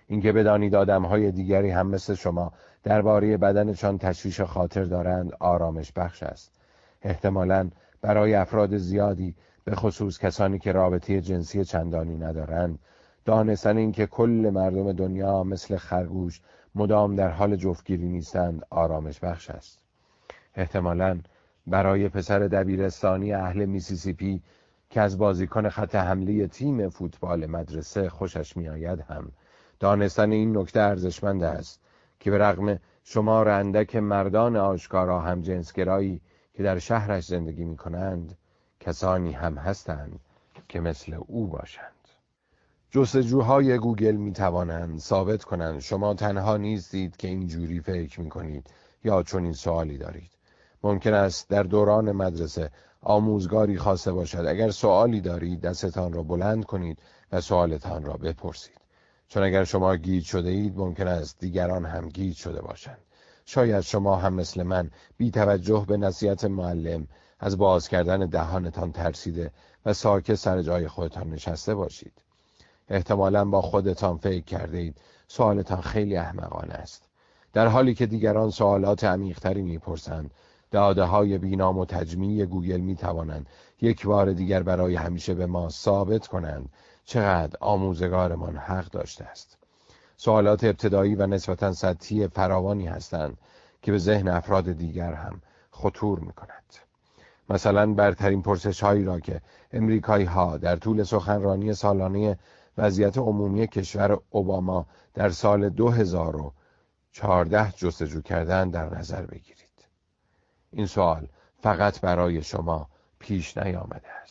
اینکه بدانید های دیگری هم مثل شما درباره بدنشان تشویش خاطر دارند آرامش بخش است. احتمالا برای افراد زیادی به خصوص کسانی که رابطه جنسی چندانی ندارند دانستن اینکه کل مردم دنیا مثل خرگوش مدام در حال جفتگیری نیستند آرامش بخش است. احتمالا برای پسر دبیرستانی اهل میسیسیپی که از بازیکن خط حمله تیم فوتبال مدرسه خوشش میآید هم. دانستن این نکته ارزشمند است. که به رغم شمار اندک مردان آشکارا هم جنسگرایی که در شهرش زندگی می کنند کسانی هم هستند که مثل او باشند. جستجوهای گوگل می توانند ثابت کنند شما تنها نیستید که اینجوری فکر می کنید یا این سوالی دارید. ممکن است در دوران مدرسه آموزگاری خواسته باشد. اگر سوالی دارید دستتان را بلند کنید و سوالتان را بپرسید. چون اگر شما گیج شده اید ممکن است دیگران هم گیج شده باشند. شاید شما هم مثل من بی توجه به نصیحت معلم از باز کردن دهانتان ترسیده و ساکت سر جای خودتان نشسته باشید. احتمالا با خودتان فکر کرده اید. سوالتان خیلی احمقانه است. در حالی که دیگران سوالات عمیقتری می‌پرسند داده های بینام و تجمیع گوگل می توانند یک بار دیگر برای همیشه به ما ثابت کنند چقدر آموزگارمان حق داشته است سوالات ابتدایی و نسبتا سطحی فراوانی هستند که به ذهن افراد دیگر هم خطور می کند. مثلا برترین پرسش هایی را که امریکایی ها در طول سخنرانی سالانه وضعیت عمومی کشور اوباما در سال 2014 جستجو کردن در نظر بگیرید. این سوال فقط برای شما پیش نیامده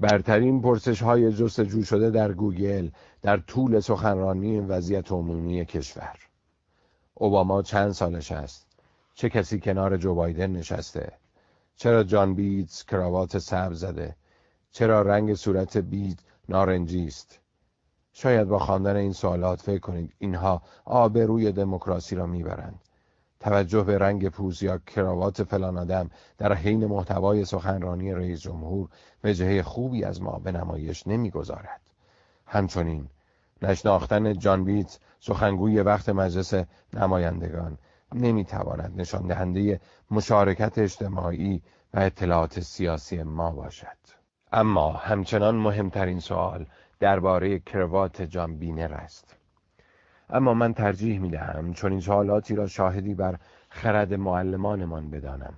برترین پرسش های جستجو شده در گوگل در طول سخنرانی وضعیت عمومی کشور. اوباما چند سالش است؟ چه کسی کنار جو بایدن نشسته؟ چرا جان بیتز کراوات سبز زده؟ چرا رنگ صورت بیت نارنجی است؟ شاید با خواندن این سوالات فکر کنید اینها آبروی دموکراسی را می‌برند. توجه به رنگ پوست یا کراوات فلان آدم در حین محتوای سخنرانی رئیس جمهور وجهه خوبی از ما به نمایش نمی‌گذارد. همچنین نشناختن جان بیت سخنگوی وقت مجلس نمایندگان نمی‌تواند نشان دهنده مشارکت اجتماعی و اطلاعات سیاسی ما باشد. اما همچنان مهمترین سوال درباره کروات جان بینر است. اما من ترجیح می دهم چون این سوالاتی را شاهدی بر خرد معلمانمان بدانم.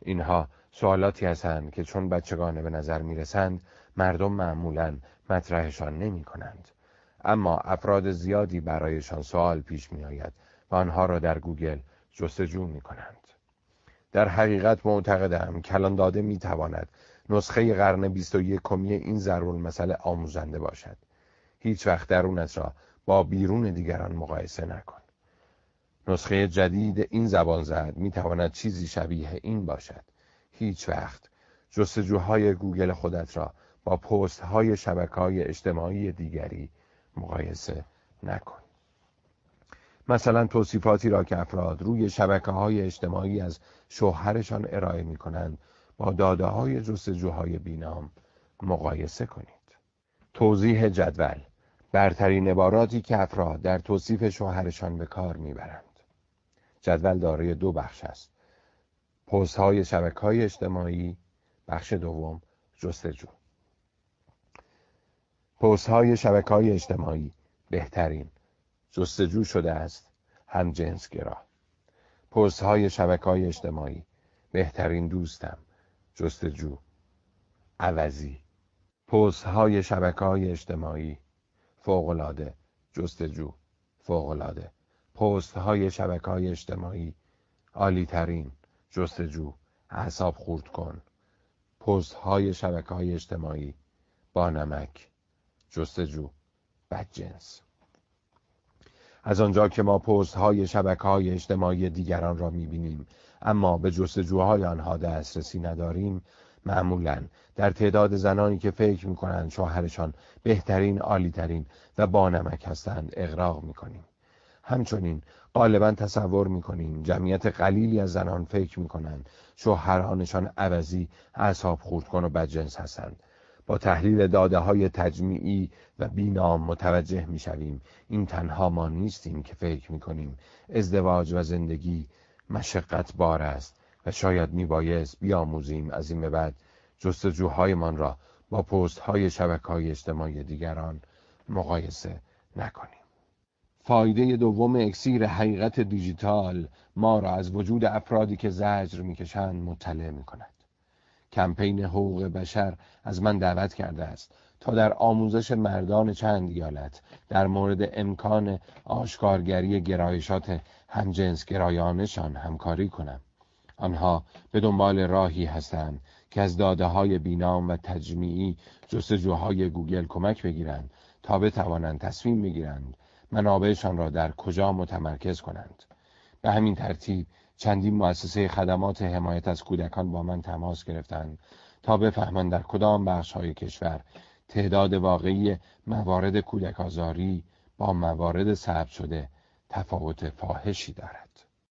اینها سوالاتی هستند که چون بچگانه به نظر می رسند مردم معمولا مطرحشان نمی کنند اما افراد زیادی برایشان سوال پیش می آید و آنها را در گوگل جستجو می کنند در حقیقت معتقدم کلان داده می تواند نسخه قرن 21 کمی این ضرور مسئله آموزنده باشد. هیچ وقت درونت را با بیرون دیگران مقایسه نکن. نسخه جدید این زبان زد می تواند چیزی شبیه این باشد. هیچ وقت. جستجوهای گوگل خودت را با پست های شبکه های اجتماعی دیگری مقایسه نکن. مثلا توصیفاتی را که افراد روی شبکه های اجتماعی از شوهرشان ارائه می کنند با داده های جستجوهای بینام مقایسه کنید. توضیح جدول. برترین عباراتی که افراد در توصیف شوهرشان به کار می‌برند. جدول دارای دو بخش است. پست های شبکه های اجتماعی بخش دوم جستجو. پست های شبکه های اجتماعی بهترین جستجو شده است هم گرا. پست های شبکه های اجتماعی بهترین دوستم جستجو عوضی. پست های شبکه های اجتماعی فوقلاده جستجو فوقلاده پست های شبکه های اجتماعی عالی ترین جستجو حساب خورد کن. پست های شبکه های اجتماعی با نمک جستجو بدجنس از آنجا که ما پست های شبکه های اجتماعی دیگران را می‌بینیم اما به جستجوهای آنها دسترسی نداریم معمولا. در تعداد زنانی که فکر می‌کنند شوهرشان بهترین عالیترین و بانمک هستند اغراق می‌کنیم. همچنین غالبا تصور می‌کنیم جمعیت قلیلی از زنان فکر می‌کنند شوهرانشان عوضی اعصاب کن و بدجنس هستند. با تحلیل داده های تجمیعی و بینام متوجه می‌شویم این تنها ما نیستیم که فکر می‌کنیم ازدواج و زندگی مشقت بار است. و شاید میبایست بیاموزیم از این به بعد جستجوهایمان را با پست های شبکه های اجتماعی دیگران مقایسه نکنیم فایده دوم اکسیر حقیقت دیجیتال ما را از وجود افرادی که زجر می‌کشند مطلع می کند. کمپین حقوق بشر از من دعوت کرده است تا در آموزش مردان چند ایالت در مورد امکان آشکارگری گرایشات همجنس گرایانشان همکاری کنم. آنها به دنبال راهی هستند که از داده های بینام و تجمیعی جستجوهای گوگل کمک بگیرند تا بتوانند تصمیم بگیرند منابعشان را در کجا متمرکز کنند. به همین ترتیب چندین مؤسسه خدمات حمایت از کودکان با من تماس گرفتند تا بفهمند در کدام بخش های کشور تعداد واقعی موارد کودک آزاری با موارد ثبت شده تفاوت فاحشی دارد.